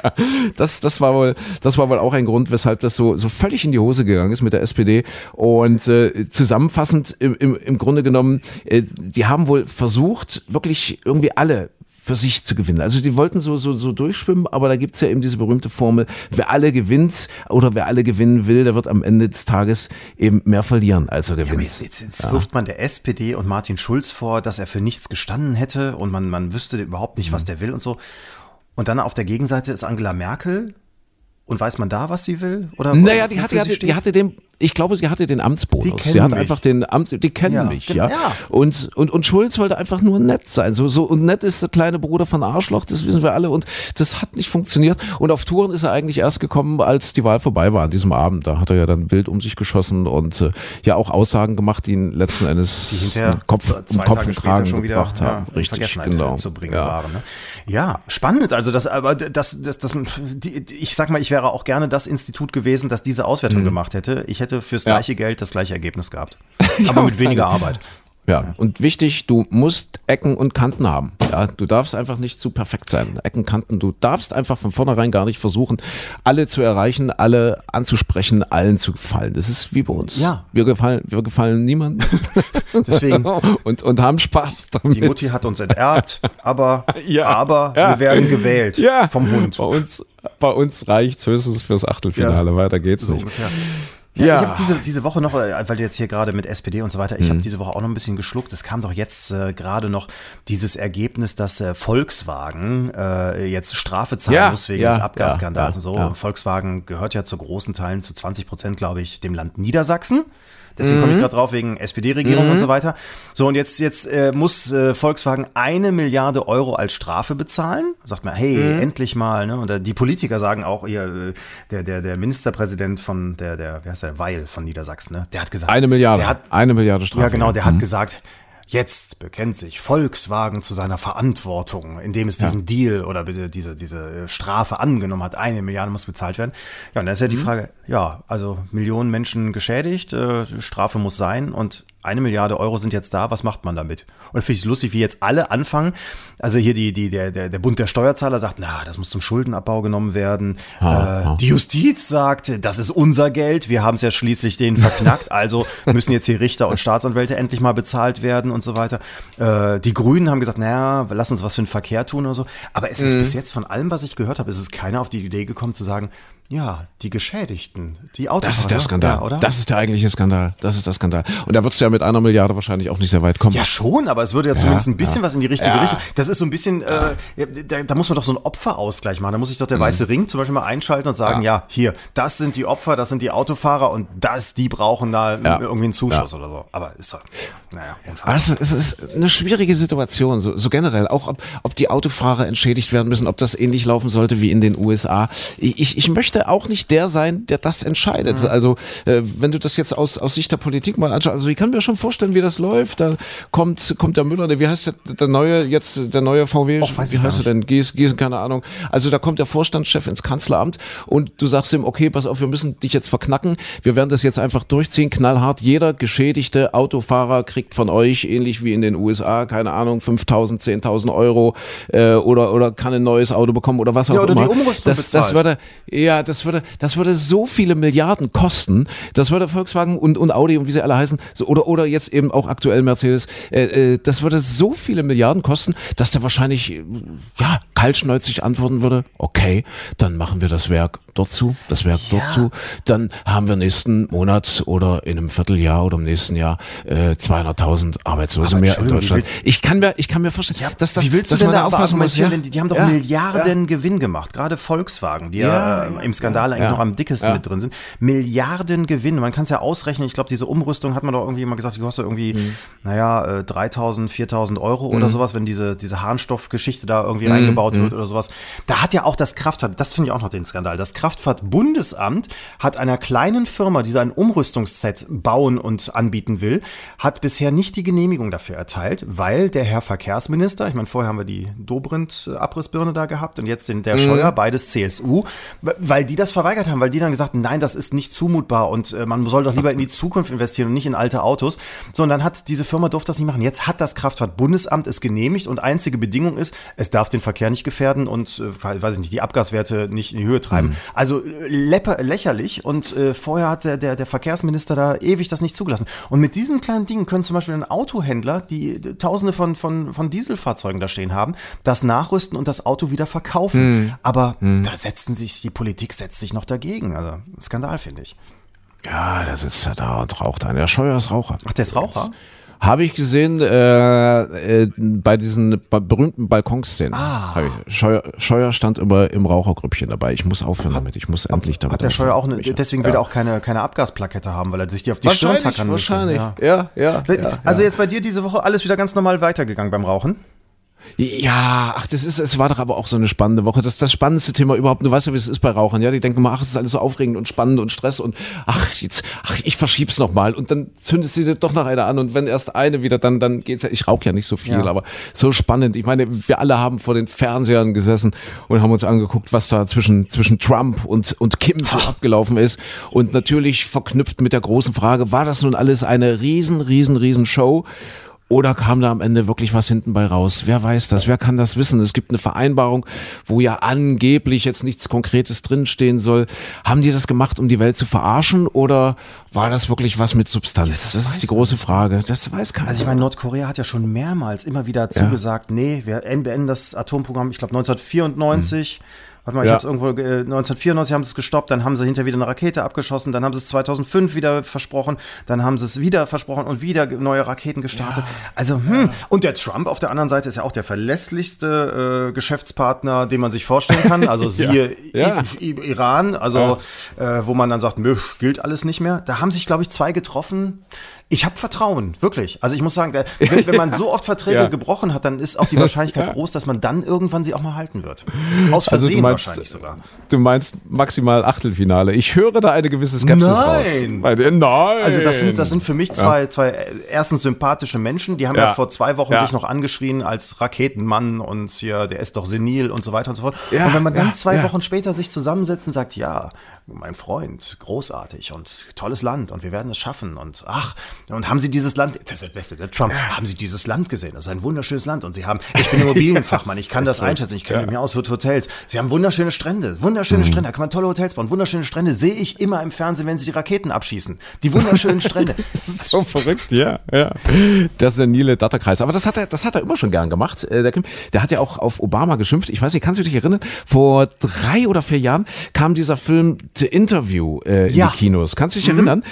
das, das war wohl, das war wohl auch ein Grund, weshalb das so so völlig in die Hose gegangen ist mit der SPD. Und äh, zusammenfassend im, im, im Grunde genommen, äh, die haben wohl versucht, wirklich irgendwie alle für sich zu gewinnen. Also die wollten so, so, so durchschwimmen, aber da gibt es ja eben diese berühmte Formel, wer alle gewinnt oder wer alle gewinnen will, der wird am Ende des Tages eben mehr verlieren, als er gewinnt. Ja, jetzt, jetzt, jetzt ja. wirft man der SPD und Martin Schulz vor, dass er für nichts gestanden hätte und man, man wüsste überhaupt nicht, was mhm. der will und so. Und dann auf der Gegenseite ist Angela Merkel. Und weiß man da, was sie will? Oder naja, die hatte, die, hatte, die hatte den, ich glaube, sie hatte den Amtsbonus. Sie hatte mich. einfach den Amts, die kennen ja, mich, genau, ja. ja. Und, und, und Schulz wollte einfach nur nett sein. So, so, und nett ist der kleine Bruder von Arschloch, das wissen wir alle. Und das hat nicht funktioniert. Und auf Touren ist er eigentlich erst gekommen, als die Wahl vorbei war an diesem Abend. Da hat er ja dann wild um sich geschossen und äh, ja auch Aussagen gemacht, die ihn letzten Endes die hinterher Kopf, zwei Kopf Tage Kragen schon wieder, gebracht haben. Ja, Richtig, genau. zu bringen ja. waren. Ne? Ja, spannend. Also das, aber das, das, das, die, ich sag mal, ich wäre auch gerne das Institut gewesen, das diese Auswertung mhm. gemacht hätte. Ich hätte fürs gleiche Geld Geld das gleiche Ergebnis gehabt. Aber ja, mit weniger Arbeit. Ja. Und wichtig, du musst Ecken und Kanten haben. Ja, du darfst einfach nicht zu perfekt sein. Ecken, Kanten, du darfst einfach von vornherein gar nicht versuchen, alle zu erreichen, alle anzusprechen, allen zu gefallen. Das ist wie bei uns. Ja. Wir gefallen, wir gefallen niemandem. Deswegen. und, und haben Spaß damit. Die Mutti hat uns enterbt, aber, ja. aber Ja. wir werden gewählt Ja. vom Hund. Bei uns, bei uns reicht höchstens fürs Achtelfinale. Ja. Weiter geht's So nicht. ungefähr. Ja, Ja. Ich habe diese, diese Woche noch, äh, weil du jetzt hier gerade mit SPD und so weiter, ich Mhm. habe diese Woche auch noch ein bisschen geschluckt. Es kam doch jetzt äh, gerade noch dieses Ergebnis, dass äh, Volkswagen äh, jetzt Strafe zahlen Ja, muss wegen ja, des Abgasskandals und so. Volkswagen gehört ja zu großen Teilen, zu 20 Prozent, glaube ich, dem Land Niedersachsen. Deswegen komme ich gerade drauf wegen SPD-Regierung und so weiter. So, und jetzt, jetzt äh, muss äh, Volkswagen eine Milliarde Euro als Strafe bezahlen. Sagt man, hey, endlich mal. Ne? Und äh, die Politiker sagen auch, ihr, äh, der, der, der Ministerpräsident von der, der, wie heißt der, Weil von Niedersachsen, ne? der hat gesagt, Eine Milliarde. Der hat, eine Milliarde Strafe. ja, genau, der hat gesagt, jetzt bekennt sich Volkswagen zu seiner Verantwortung, indem es diesen Deal oder diese, diese äh, Strafe angenommen hat. Eine Milliarde muss bezahlt werden. Ja, und da ist ja die Frage, ja, also Millionen Menschen geschädigt, äh, Strafe muss sein und eine Milliarde Euro sind jetzt da, was macht man damit? Und finde ich lustig, wie jetzt alle anfangen. Also hier die, die, der, der, der Bund der Steuerzahler sagt, na, das muss zum Schuldenabbau genommen werden. äh, Die Justiz sagt, das ist unser Geld, wir haben es ja schließlich denen verknackt, also müssen jetzt hier Richter und Staatsanwälte endlich mal bezahlt werden und so weiter. Äh, die Grünen haben gesagt, naja, lass uns was für den Verkehr tun oder so. Aber es ist bis jetzt von allem, was ich gehört habe, ist es keiner auf die Idee gekommen zu sagen, ja, die Geschädigten, die Autofahrer. Das ist der Skandal. Ja, oder? Das ist der eigentliche Skandal. Das ist der Skandal. Und da wird's ja mit einer Milliarde wahrscheinlich auch nicht sehr weit kommen. Ja, schon, aber es würde ja zumindest ein bisschen was in die richtige Ja. Richtung. Das ist so ein bisschen, äh, ja, da, da muss man doch so einen Opferausgleich machen. Da muss sich doch der Weiße Ring zum Beispiel mal einschalten und sagen, ja. hier, das sind die Opfer, das sind die Autofahrer und das, die brauchen da Ja. irgendwie einen Zuschuss oder so. Aber ist doch, naja, unfassbar. Also, es ist eine schwierige Situation, so, so generell. Auch ob, ob die Autofahrer entschädigt werden müssen, ob das ähnlich laufen sollte wie in den USA. Ich, ich möchte auch nicht der sein, der das entscheidet. Also, äh, wenn du das jetzt aus, aus Sicht der Politik mal anschaust, also ich kann mir schon vorstellen, wie das läuft. Da kommt, kommt der Müller, der, wie heißt der, der neue, jetzt der neue VW, Och, wie heißt er denn? Gießen, Gießen, keine Ahnung. Also da kommt der Vorstandschef ins Kanzleramt und du sagst ihm, okay, pass auf, wir müssen dich jetzt verknacken. Wir werden das jetzt einfach durchziehen, knallhart. Jeder geschädigte Autofahrer kriegt von euch, ähnlich wie in den USA, keine Ahnung, 5.000, 10.000 Euro äh, oder, oder kann ein neues Auto bekommen oder was auch Ja, oder die immer. Umrüstung das, das bezahlt. würde, ja, das würde, das würde so viele Milliarden kosten. Das würde Volkswagen und, und Audi und wie sie alle heißen, so, oder, oder jetzt eben auch aktuell Mercedes, äh, äh, das würde so viele Milliarden kosten, dass der wahrscheinlich, äh, ja, kaltschnäuzig antworten würde, okay, dann machen wir das Werk dort zu, das Werk dort zu, dann haben wir nächsten Monat oder in einem Vierteljahr oder im nächsten Jahr äh, 200.000 Arbeitslose Aber mehr in Deutschland. Ich kann mir, ich kann mir vorstellen, dass das, Wie willst du dass denn man da aufpassen muss, ja? die, die haben doch Ja, Milliarden Gewinn gemacht, gerade Volkswagen, die ja, Ja, im Skandal eigentlich ja. noch am dickesten Ja. mit drin sind. Milliarden Gewinn, man kann es ja ausrechnen, ich glaube, diese Umrüstung hat man doch irgendwie immer gesagt, die kostet irgendwie, Mhm. naja, äh, 3.000, 4.000 Euro oder sowas, wenn diese, diese Harnstoffgeschichte da irgendwie Mhm. reingebaut wird oder sowas. Da hat ja auch das Kraftfahrt, das finde ich auch noch den Skandal, das Kraftfahrtbundesamt hat einer kleinen Firma, die ein Umrüstungsset bauen und anbieten will, hat bisher nicht die Genehmigung dafür erteilt, weil der Herr Verkehrsminister, ich meine, vorher haben wir die Dobrindt-Abrissbirne da gehabt und jetzt den, der Mhm. Scheuer, beides CSU, weil die das verweigert haben, weil die dann gesagt haben, nein, das ist nicht zumutbar und äh, man soll doch lieber in die Zukunft investieren und nicht in alte Autos. So, und dann hat diese Firma durfte das nicht machen. Jetzt hat das Kraftfahrtbundesamt es genehmigt und einzige Bedingung ist, es darf den Verkehr nicht gefährden und, äh, weiß ich nicht, die Abgaswerte nicht in die Höhe treiben. Also äh, lepper, lächerlich und äh, vorher hat der, der, der Verkehrsminister da ewig das nicht zugelassen. Und mit diesen kleinen Dingen können zum Beispiel ein Autohändler, die äh, tausende von, von, von Dieselfahrzeugen da stehen haben, das nachrüsten und das Auto wieder verkaufen. Aber da setzen sich, die Politik setzt sich noch dagegen. Also Skandal, finde ich. Ja, da sitzt er da und raucht einen. Der Scheuer ist Raucher. Ach, der ist Raucher? Habe ich gesehen äh, äh, bei diesen ba berühmten Balkonszenen. Ah. Scheuer, Scheuer stand immer im Rauchergrüppchen dabei. Ich muss aufhören damit. Ich muss endlich damit Hat der Scheuer auch eine, deswegen will er auch keine, keine Abgasplakette haben, weil er sich die auf die Stirn tackern möchte. wahrscheinlich. Ja. Ja, ja. ja, Also jetzt bei dir diese Woche alles wieder ganz normal weitergegangen beim Rauchen? Ja, ach, das ist, es war doch aber auch so eine spannende Woche. Das ist das spannendste Thema überhaupt. Du weißt ja, wie es ist bei Rauchern. Ja, die denken immer, ach, es ist alles so aufregend und spannend und Stress und ach, jetzt, ach, ich verschieb's noch mal und dann zündet sie doch noch eine an und wenn erst eine wieder, dann, dann geht's ja. Ich rauche ja nicht so viel, Ja. aber so spannend. Ich meine, wir alle haben vor den Fernsehern gesessen und haben uns angeguckt, was da zwischen, zwischen Trump und, und Kim so abgelaufen ist. Und natürlich verknüpft mit der großen Frage, war das nun alles eine riesen, riesen, riesen Show? Oder kam da am Ende wirklich was hinten bei raus? Wer weiß das? Wer kann das wissen? Es gibt eine Vereinbarung, wo ja angeblich jetzt nichts Konkretes drinstehen soll. Haben die das gemacht, um die Welt zu verarschen? Oder war das wirklich was mit Substanz? das, das ist die große Frage. Das weiß keiner. Also ich meine, Nordkorea hat ja schon mehrmals immer wieder zugesagt, ja. nee, wir beenden das Atomprogramm, ich glaube 1994. Hm Warte mal, ja. ich habe es irgendwo, äh, 1994 haben sie es gestoppt, dann haben sie hinterher wieder eine Rakete abgeschossen, dann haben sie es 2005 wieder versprochen, dann haben sie es wieder versprochen und wieder neue Raketen gestartet. Ja. Also, hm. Und der Trump auf der anderen Seite ist ja auch der verlässlichste äh, Geschäftspartner, den man sich vorstellen kann. Also siehe ja. Iran, also äh, wo man dann sagt, gilt alles nicht mehr. Da haben sich, glaube ich, zwei getroffen. Ich habe Vertrauen, wirklich. Also ich muss sagen, wenn, wenn man so oft Verträge ja. gebrochen hat, dann ist auch die Wahrscheinlichkeit ja. groß, dass man dann irgendwann sie auch mal halten wird. Aus also Versehen also meinst, wahrscheinlich sogar. Du meinst maximal Achtelfinale. Ich höre da eine gewisse Skepsis nein. raus. Nein. Nein. Also das sind, das sind für mich zwei, ja. zwei erstens sympathische Menschen. Die haben ja, vor zwei Wochen sich noch angeschrien als Raketenmann und hier, der ist doch senil und so weiter und so fort. und wenn man dann zwei Wochen später sich zusammensetzt und sagt, ja, mein Freund, großartig und tolles Land und wir werden es schaffen und ach, und haben Sie dieses Land, das ist das Beste, der Trump, haben Sie dieses Land gesehen? Das ist ein wunderschönes Land. Und Sie haben, ich bin Immobilienfachmann, ich kann das einschätzen, ich kenne ja. mir aus Hotels. Sie haben wunderschöne Strände, wunderschöne mhm. Strände, da kann man tolle Hotels bauen. Wunderschöne Strände sehe ich immer im Fernsehen, wenn Sie die Raketen abschießen. Die wunderschönen Strände. das ist so verrückt, ja, ja. Das ist der Nile Datterkreis. Aber das hat er, das hat er immer schon gern gemacht. Äh, der, der hat ja auch auf Obama geschimpft. Ich weiß nicht, kannst du dich erinnern? Vor drei oder vier Jahren kam dieser Film The Interview äh, in ja. die Kinos. Kannst du dich mhm. erinnern?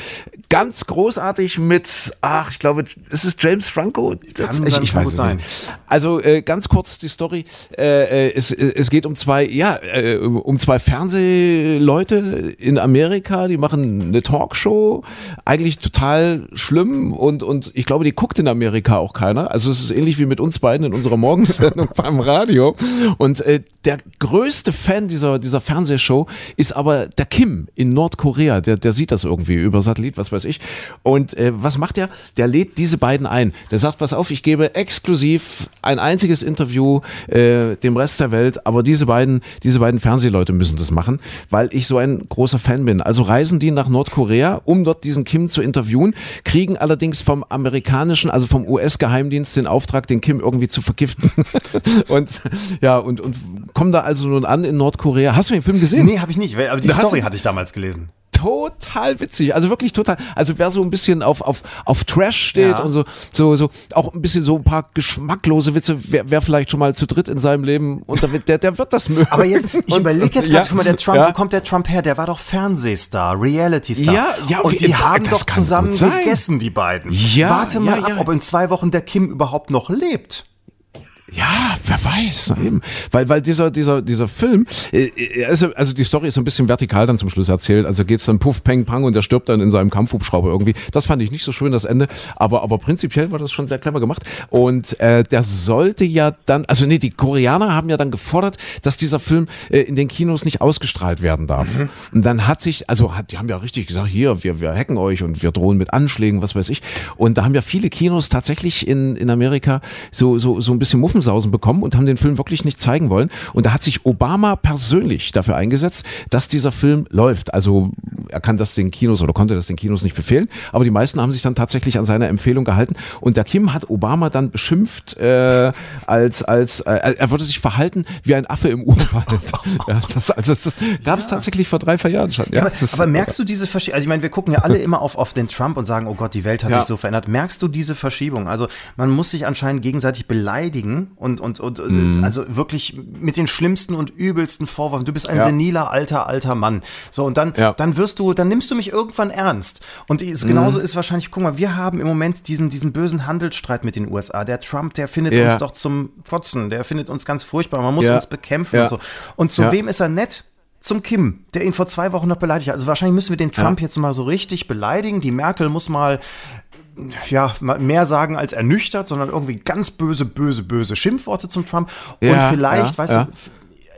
Ganz großartig mit ach, ich glaube, ist es James Franco? Das, ich, ich weiß es sein. nicht. Also äh, ganz kurz die Story. Äh, äh es, es geht um zwei, ja, äh, um zwei Fernsehleute in Amerika, die machen eine Talkshow. Eigentlich total schlimm und, und ich glaube, die guckt in Amerika auch keiner. Also es ist ähnlich wie mit uns beiden in unserer Morgensendung beim Radio. Und äh, der größte Fan dieser, dieser Fernsehshow ist aber der Kim in Nordkorea. Der, der sieht das irgendwie über Satellit, was weiß ich. Und äh, was macht der? Der lädt diese beiden ein. Der sagt, pass auf, ich gebe exklusiv ein einziges Interview äh, dem Rest der Welt, aber diese beiden, diese beiden Fernsehleute müssen das machen, weil ich so ein großer Fan bin. Also reisen die nach Nordkorea, um dort diesen Kim zu interviewen, kriegen allerdings vom amerikanischen, also vom US-Geheimdienst den Auftrag, den Kim irgendwie zu vergiften. und ja, und, und kommen da also nun an in Nordkorea. Hast du den Film gesehen? Nee, habe ich nicht, aber die Story hatte ich damals gelesen total witzig. Also wirklich total. Also wer so ein bisschen auf, auf, auf Trash steht ja. und so, so, so, auch ein bisschen so ein paar geschmacklose Witze, wer, wer vielleicht schon mal zu dritt in seinem Leben und der, der wird das mögen. Aber jetzt, ich überlege jetzt gerade, ja, guck mal, der Trump, ja. wo kommt der Trump her? Der war doch Fernsehstar, Reality-Star. Ja, ja, und die haben doch zusammen gegessen, die beiden. Ja, Warte mal ab, ob in zwei Wochen der Kim überhaupt noch lebt. Ja, wer weiß. Eben. Weil, weil dieser, dieser, dieser Film, äh, also, also die Story ist ein bisschen vertikal dann zum Schluss erzählt. Also geht's dann puff, peng, pang und der stirbt dann in seinem Kampfhubschrauber irgendwie. Das fand ich nicht so schön, das Ende. Aber, aber prinzipiell war das schon sehr clever gemacht. Und äh, der sollte ja dann, also nee, die Koreaner haben ja dann gefordert, dass dieser Film äh, in den Kinos nicht ausgestrahlt werden darf. Mhm. Und dann hat sich, also hat, die haben ja richtig gesagt, hier, wir, wir hacken euch und wir drohen mit Anschlägen, was weiß ich. Und da haben ja viele Kinos tatsächlich in, in Amerika so, so, so ein bisschen Muffen Muffensausen bekommen und haben den Film wirklich nicht zeigen wollen. Und da hat sich Obama persönlich dafür eingesetzt, dass dieser Film läuft. Also er kann das den Kinos oder konnte das den Kinos nicht befehlen, aber die meisten haben sich dann tatsächlich an seine Empfehlung gehalten. Und der Kim hat Obama dann beschimpft, äh, als, als äh, er würde sich verhalten wie ein Affe im Urwald. ja, das, also das gab es ja. tatsächlich vor drei, vier Jahren schon. Ja, aber, aber, merkst du diese Verschiebung? Also ich meine, wir gucken ja alle immer auf, auf den Trump und sagen, oh Gott, die Welt hat sich so verändert. Merkst du diese Verschiebung? Also man muss sich anscheinend gegenseitig beleidigen und, und, und mhm. also wirklich mit den schlimmsten und übelsten Vorwürfen. Du bist ein ja. seniler, alter, alter Mann. So, und dann, ja. dann wirst du, dann nimmst du mich irgendwann ernst. Und mhm. genauso ist wahrscheinlich, guck mal, wir haben im Moment diesen, diesen bösen Handelsstreit mit den USA. Der Trump, der findet ja. uns doch zum Fotzen, der findet uns ganz furchtbar. Man muss uns bekämpfen und so. Und zu wem ist er nett? zum Kim, der ihn vor zwei Wochen noch beleidigt hat. Also wahrscheinlich müssen wir den Trump ja. jetzt mal so richtig beleidigen. Die Merkel muss mal ja, mehr sagen als ernüchtert, sondern irgendwie ganz böse, böse, böse Schimpfworte zum Trump. Und ja, vielleicht, ja, weißt ja. du,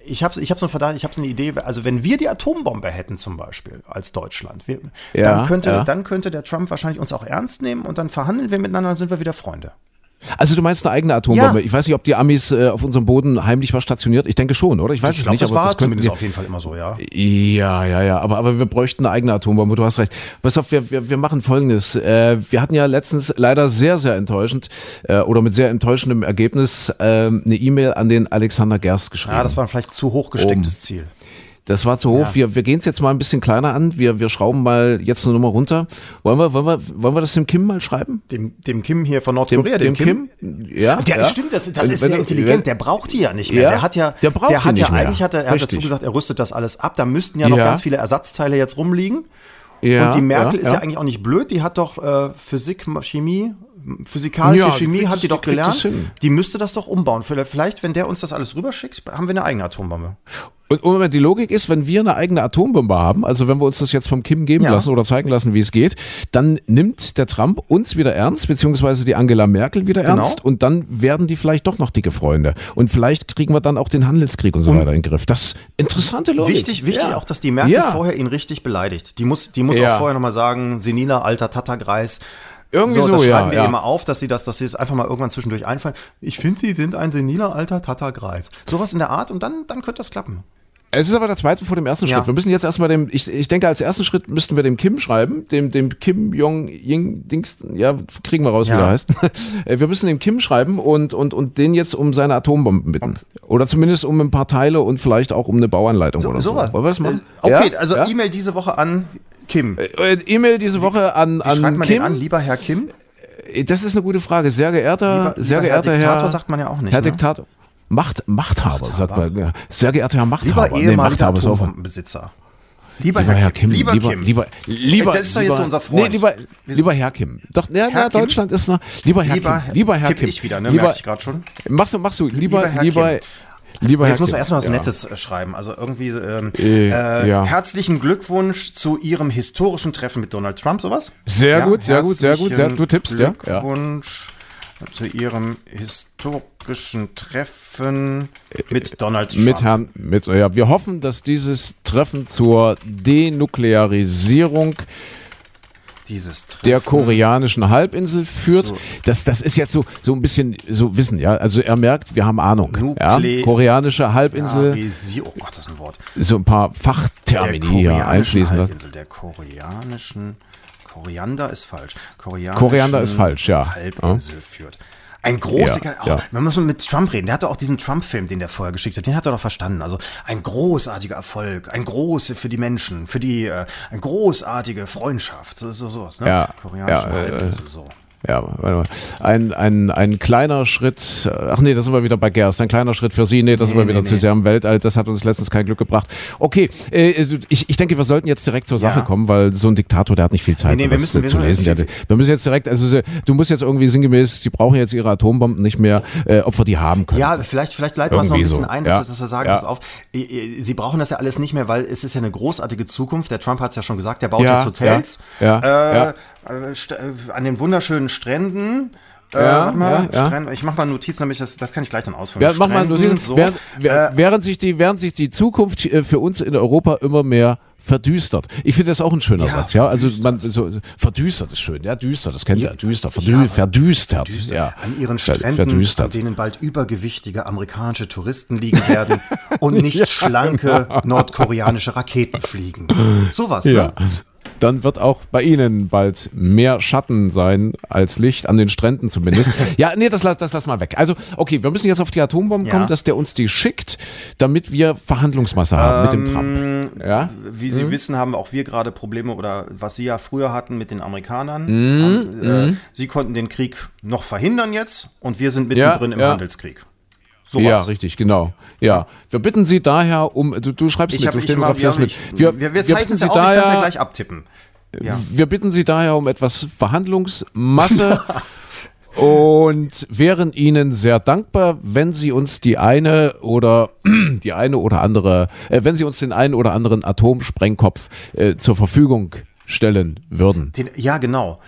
ich habe ich hab so einen Verdacht, ich habe so eine Idee, also wenn wir die Atombombe hätten zum Beispiel als Deutschland, wir, dann, könnte, dann könnte der Trump wahrscheinlich uns auch ernst nehmen und dann verhandeln wir miteinander, dann sind wir wieder Freunde. Also du meinst eine eigene Atombombe? Ja. Ich weiß nicht, ob die Amis äh, auf unserem Boden heimlich was stationiert. Ich denke schon, oder? Ich weiß ich es glaub, nicht. Das aber war das zumindest wir, auf jeden Fall immer so, ja. Ja, ja, ja. Aber, aber wir bräuchten eine eigene Atombombe. Du hast recht. Pass auf, wir, wir, wir machen Folgendes. Äh, wir hatten ja letztens leider sehr, sehr enttäuschend äh, oder mit sehr enttäuschendem Ergebnis äh, eine E-Mail an den Alexander Gerst geschrieben. Ja, das war vielleicht zu hoch gestecktes um, Ziel. Das war zu hoch. Ja. Wir, wir gehen es jetzt mal ein bisschen kleiner an. Wir, wir schrauben mal jetzt eine Nummer runter. Wollen wir, wollen wir, wollen wir das dem Kim mal schreiben? Dem, dem Kim hier von Nordkorea, dem, dem, Kim? Kim? Ja. Der, ja. Stimmt, das, das also, ist sehr intelligent. Der braucht die ja nicht mehr. Ja, der hat ja, der braucht der hat ja eigentlich, hat er, er hat dazu gesagt, er rüstet das alles ab. Da müssten ja noch ganz viele Ersatzteile jetzt rumliegen. Ja, und die Merkel ist ja eigentlich auch nicht blöd. Die hat doch äh, Physik, Chemie, physikalische ja, Chemie hat die doch gelernt. Die müsste das doch umbauen. Vielleicht, wenn der uns das alles rüberschickt, haben wir eine eigene Atombombe. Und, und die Logik ist, wenn wir eine eigene Atombombe haben, also wenn wir uns das jetzt vom Kim geben ja. lassen oder zeigen lassen, wie es geht, dann nimmt der Trump uns wieder ernst, beziehungsweise die Angela Merkel wieder genau. ernst und dann werden die vielleicht doch noch dicke Freunde. Und vielleicht kriegen wir dann auch den Handelskrieg und so und weiter in den Griff. Das ist interessante Logik. Wichtig, wichtig ja. auch, dass die Merkel ja. vorher ihn richtig beleidigt. Die muss, die muss auch vorher nochmal sagen, senila, alter Tattergreis. Irgendwie so, das so schreiben ja, wir immer auf, dass sie das, dass sie es einfach mal irgendwann zwischendurch einfallen. Ich finde, sie sind ein seniler alter Tattergreis. Sowas in der Art und dann, dann könnte das klappen. Es ist aber der zweite vor dem ersten ja. Schritt. Wir müssen jetzt erstmal dem, ich, ich denke, als ersten Schritt müssten wir dem Kim schreiben, dem, dem Kim Jong Ying Dings, ja, kriegen wir raus, ja. wie der heißt. Äh, wir müssen dem Kim schreiben und, und, und den jetzt um seine Atombomben bitten. Okay. Oder zumindest um ein paar Teile und vielleicht auch um eine Bauanleitung so, oder so. so. Wollen wir das machen? Äh, okay, ja? also E-Mail diese Woche an Kim. Äh, E-Mail diese Woche an, wie an man Kim. an, lieber Herr Kim? Das ist eine gute Frage. Sehr geehrter, lieber, sehr lieber geehrter Herr Diktator Herr, sagt man ja auch nicht. Herr ne? Diktator. Macht, Machthaber, Machthaber, sagt man. Ja. Sehr geehrter Herr Machthaber. Lieber ehemaliger nee, Atombombenbesitzer. Lieber, lieber, Herr Kim, lieber, lieber, Kim. Lieber, lieber, das ist doch jetzt unser Freund. Nee, lieber, lieber Herr Kim. Doch, ja, Herr na, Deutschland ist noch. Lieber Herr lieber, Kim. Lieber Herr Kim. ich wieder, ne? Lieber, Merke ich gerade schon. Machst du, machst du. Lieber, lieber, Herr lieber, Kim. Lieber Jetzt muss man erstmal was ja. Nettes äh, schreiben. Also irgendwie ähm, äh, äh, ja. herzlichen Glückwunsch zu Ihrem historischen Treffen mit Donald Trump, sowas? Sehr ja, gut, sehr gut, sehr gut, sehr, du tippst, Glückwunsch zu Ihrem historischen Treffen mit Donald Trump. Mit Herrn, mit, ja, wir hoffen, dass dieses Treffen zur Denuklearisierung der koreanischen Halbinsel führt. So. Das, das ist jetzt so, so ein bisschen so Wissen, ja. Also er merkt, wir haben Ahnung. ja? Koreanische Halbinsel. Oh Gott, das ist ein Wort. So ein paar Fachtermini hier einschließen. Halbinsel, der koreanischen Koriander ist falsch. Koriander ist falsch, ja. Halbinsel ja. führt. Ein großer, ja, oh, ja. man muss mal mit Trump reden. Der hatte auch diesen Trump-Film, den der vorher geschickt hat. Den hat er doch verstanden. Also ein großartiger Erfolg, ein große für die Menschen, für die, äh, eine großartige Freundschaft, so, so sowas. Ne? Ja, Koreanische ja, Halbinsel, äh, so. Ja, ein, ein, ein kleiner Schritt, ach nee, da sind wir wieder bei Gerst, ein kleiner Schritt für Sie, nee, da sind nee, wir wieder nee, zu nee. sehr im Weltall, das hat uns letztens kein Glück gebracht. Okay, äh, ich, ich denke, wir sollten jetzt direkt zur Sache ja. kommen, weil so ein Diktator, der hat nicht viel Zeit, nee, nee, wir müssen, zu lesen. Der, wir müssen jetzt direkt, also du musst jetzt irgendwie sinngemäß, Sie brauchen jetzt Ihre Atombomben nicht mehr, äh, ob wir die haben können. Ja, vielleicht, vielleicht leiten wir es noch ein bisschen so. ein, dass, ja. wir, dass wir sagen, ja. pass auf, Sie brauchen das ja alles nicht mehr, weil es ist ja eine großartige Zukunft, der Trump hat es ja schon gesagt, der baut jetzt Hotels. Ja, ja, äh, äh, äh, an den wunderschönen Stränden. Äh, ja, mal, ja, ja. Ich mache mal Notizen, damit das, das kann ich gleich dann ausführen. Ja, mach mal Notizen. So. Während, äh, während, sich die, während sich die Zukunft für uns in Europa immer mehr verdüstert. Ich finde das auch ein schöner ja, Satz, ja. Also man so, verdüstert ist schön, ja, düster, das kennt ihr, düster, verdü ja, verdüstert, verdüstert, ja. An ihren Stränden, verdüstert. an denen bald übergewichtige amerikanische Touristen liegen werden und nicht ja, schlanke genau. nordkoreanische Raketen fliegen. Sowas, ja. Ne? Dann wird auch bei Ihnen bald mehr Schatten sein als Licht, an den Stränden zumindest. ja, nee, das, das lass mal weg. Also, okay, wir müssen jetzt auf die Atombomben ja. kommen, dass der uns die schickt, damit wir Verhandlungsmasse haben ähm, mit dem Trump. Ja? Wie Sie mhm. wissen, haben auch wir gerade Probleme oder was Sie ja früher hatten mit den Amerikanern. Mhm. Äh, mhm. Sie konnten den Krieg noch verhindern jetzt und wir sind mittendrin ja, im. Handelskrieg. Sowas. Ja, richtig, genau. Ja, wir bitten Sie daher um, du, du schreibst ich mit, du stenografierst mit. Wir, wir, wir zeichnen Sie auf, daher, ich kann ja gleich abtippen. Ja. Wir bitten Sie daher um etwas Verhandlungsmasse und wären Ihnen sehr dankbar, wenn Sie uns die eine oder die eine oder andere, äh, wenn Sie uns den einen oder anderen Atomsprengkopf äh, zur Verfügung stellen würden. Den, ja, genau.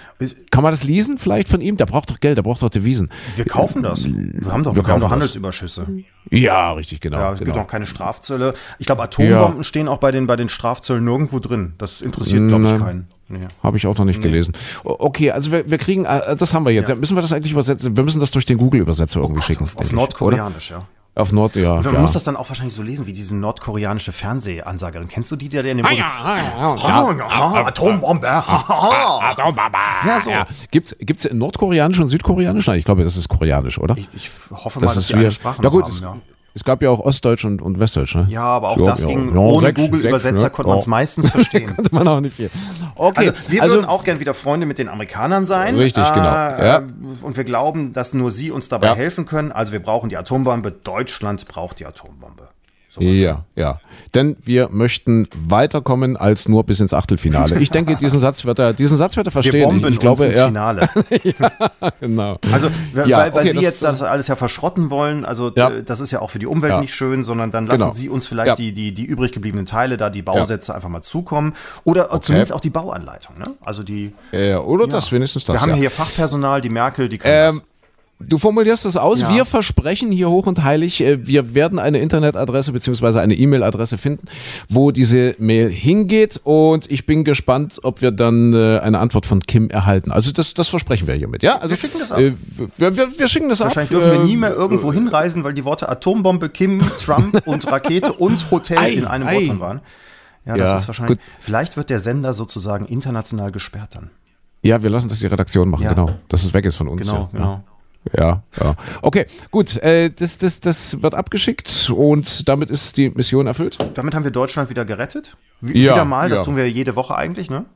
Kann man das leasen vielleicht von ihm? Der braucht doch Geld, der braucht doch Devisen. Wir kaufen das. Wir haben doch, wir, wir haben doch Handelsüberschüsse. Ja, richtig, genau. Ja, es genau. gibt auch keine Strafzölle. Ich glaube, Atombomben ja. stehen auch bei den, bei den Strafzöllen nirgendwo drin. Das interessiert, glaube ich, keinen. Nee. Habe ich auch noch nicht nee. gelesen. Okay, also wir, wir kriegen, äh, das haben wir jetzt. Ja. Müssen wir das eigentlich übersetzen? Wir müssen das durch den Google-Übersetzer irgendwie oh Gott, schicken. Auf, auf Nordkoreanisch, ja. Auf Nord, ja. Und man ja. muss das dann auch wahrscheinlich so lesen wie diese nordkoreanische Fernsehansagerin. Kennst du die, der in dem Atombombe. Ja, so. Ja. Gibt's, gibt's in Nordkoreanisch und Südkoreanisch? Nein, ich glaube, das ist Koreanisch, oder? Ich, ich hoffe mal, das dass die eine Sprache ja, gut, haben, ja. Es gab ja auch Ostdeutsch und, und Westdeutsch, ne? Ja, aber auch so, das ja, ging ja, ohne Google-Übersetzer ne? konnte man es meistens verstehen. konnte man auch nicht viel. Okay, also wir also, würden auch gern wieder Freunde mit den Amerikanern sein. Richtig, äh, genau. Ja. Und wir glauben, dass nur sie uns dabei helfen können. Also wir brauchen die Atombombe. Deutschland braucht die Atombombe. So ja, ja. Denn wir möchten weiterkommen als nur bis ins Achtelfinale. Ich denke, diesen Satz wird er, diesen Satz wird er verstehen. Wir bomben ich, glaube, ins Finale. ja, genau. Also, weil, ja, weil okay, Sie das, jetzt das alles ja verschrotten wollen, also ja. das ist ja auch für die Umwelt ja. nicht schön, sondern dann lassen genau. Sie uns vielleicht die, die, die übrig gebliebenen Teile da, die Bausätze einfach mal zukommen. Oder okay. zumindest auch die Bauanleitung, ne? Also die. Ja, oder das wenigstens das. Wir haben ja hier Fachpersonal, die Merkel, die können ähm, Du formulierst das aus. Ja. Wir versprechen hier hoch und heilig, äh, wir werden eine Internetadresse bzw. eine E-Mail-Adresse finden, wo diese Mail hingeht. Und ich bin gespannt, ob wir dann äh, eine Antwort von Kim erhalten. Also das, das versprechen wir hiermit. Ja, also wir schicken das ab. Äh, wir, wir, wir, schicken das Wahrscheinlich ab. dürfen wir nie mehr irgendwo hinreisen, weil die Worte Atombombe, Kim, Trump und Rakete und Hotel ei, in einem ei. Wort drin waren. Ja, das ja, ist wahrscheinlich. Gut. Vielleicht wird der Sender sozusagen international gesperrt dann. Ja, wir lassen das die Redaktion machen, ja. genau. Dass es weg ist von uns. Genau, ja. genau. Ja, ja. Okay, gut. Äh, das, das, das wird abgeschickt und damit ist die Mission erfüllt. Damit haben wir Deutschland wieder gerettet. Wie, ja, wieder mal, das ja. tun wir jede Woche eigentlich, ne?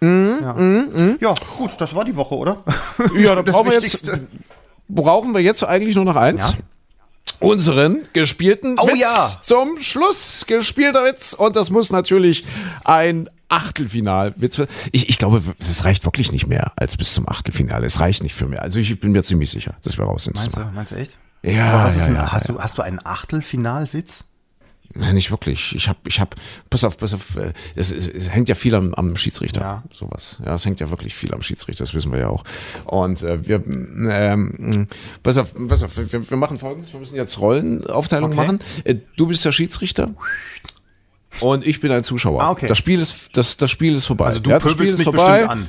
Mm, ja. Mm, mm. ja, gut, das war die Woche, oder? Ja, da brauchen wir jetzt, brauchen wir jetzt eigentlich nur noch eins. Ja? Unseren gespielten oh, Witz ja. zum Schluss. Gespielter Witz. Und das muss natürlich ein Achtelfinal. Ich, ich glaube, es reicht wirklich nicht mehr als bis zum Achtelfinale. Es reicht nicht für mehr. Also ich bin mir ziemlich sicher, dass wir raus sind. Meinst du, meinst du echt? Ja. ja, ein, ja, hast, ja. Du, hast du einen Achtelfinalwitz? Nein, nicht wirklich. Ich habe, ich habe, pass auf, pass auf, äh, es, es, es hängt ja viel am, am Schiedsrichter, ja. sowas. Ja, es hängt ja wirklich viel am Schiedsrichter, das wissen wir ja auch. Und äh, wir, ähm, pass auf, pass auf, wir, wir machen folgendes, wir müssen jetzt Rollenaufteilung okay. machen. Äh, du bist der Schiedsrichter. Und ich bin ein Zuschauer. Ah, okay. Das Spiel ist, das, das Spiel ist vorbei. Also du ja, das Spiel ist mich vorbei. an.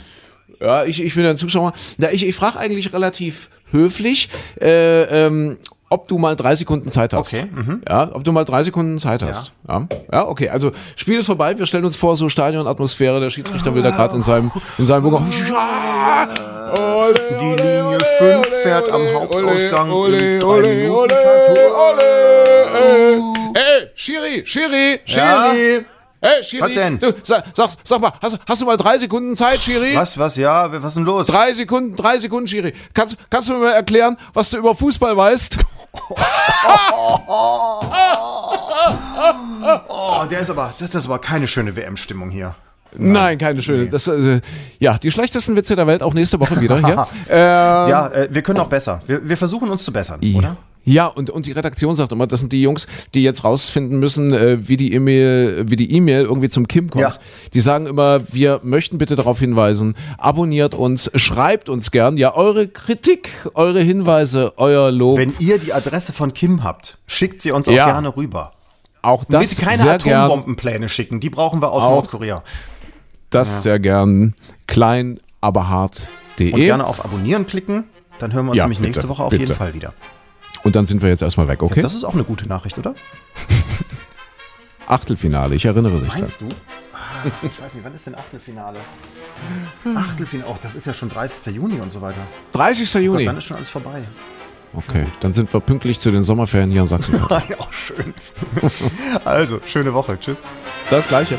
Ja, ich, ich bin ein Zuschauer. Na, ich, ich frage eigentlich relativ höflich, äh, ähm, ob du mal drei Sekunden Zeit hast. Okay. Mhm. Ja, ob du mal drei Sekunden Zeit hast. Ja. ja. Ja, okay. Also Spiel ist vorbei. Wir stellen uns vor, so Stadionatmosphäre. Der Schiedsrichter will da gerade in seinem in seinem Bunker. Die Linie 5 fährt am Hauptausgang in drei Minuten. Hey, Schiri, Schiri, Schiri. Ja? Hey, Schiri. Was denn? Du, sag, sag, sag mal, hast, hast, du mal drei Sekunden Zeit, Schiri? Was, was, ja, was ist denn los? Drei Sekunden, drei Sekunden, Schiri. Kannst, kannst du mir mal erklären, was du über Fußball weißt? oh, der ist aber, das ist aber keine schöne WM-Stimmung hier. Nein, keine schöne. Nee. Das, äh, ja, die schlechtesten Witze der Welt auch nächste Woche wieder hier. ähm, ja, äh, wir können auch besser. Wir, wir versuchen uns zu bessern, oder? Ja, und, und die Redaktion sagt immer, das sind die Jungs, die jetzt rausfinden müssen, äh, wie die E-Mail, wie die E-Mail irgendwie zum Kim kommt. Ja. Die sagen immer, wir möchten bitte darauf hinweisen, abonniert uns, schreibt uns gern, ja, eure Kritik, eure Hinweise, euer Lob. Wenn ihr die Adresse von Kim habt, schickt sie uns auch ja. gerne rüber. Auch das Bitte keine Atombombenpläne schicken, die brauchen wir aus auch Nordkorea. Das ja. sehr gern. Klein, aber hart.de. Und gerne auf Abonnieren klicken, dann hören wir uns nämlich bitte, nächste Woche auf bitte. jeden Fall wieder. Und dann sind wir jetzt erstmal weg, okay? Ja, das ist auch eine gute Nachricht, oder? Achtelfinale, ich erinnere dich. Meinst dann. du? Ah, ich weiß nicht, wann ist denn Achtelfinale? Achtelfinale, oh, das ist ja schon 30. Juni und so weiter. 30. Juni? Gott, dann ist schon alles vorbei. Okay, dann sind wir pünktlich zu den Sommerferien hier in Sachsen. ja, schön. also, schöne Woche. Tschüss. Das gleiche.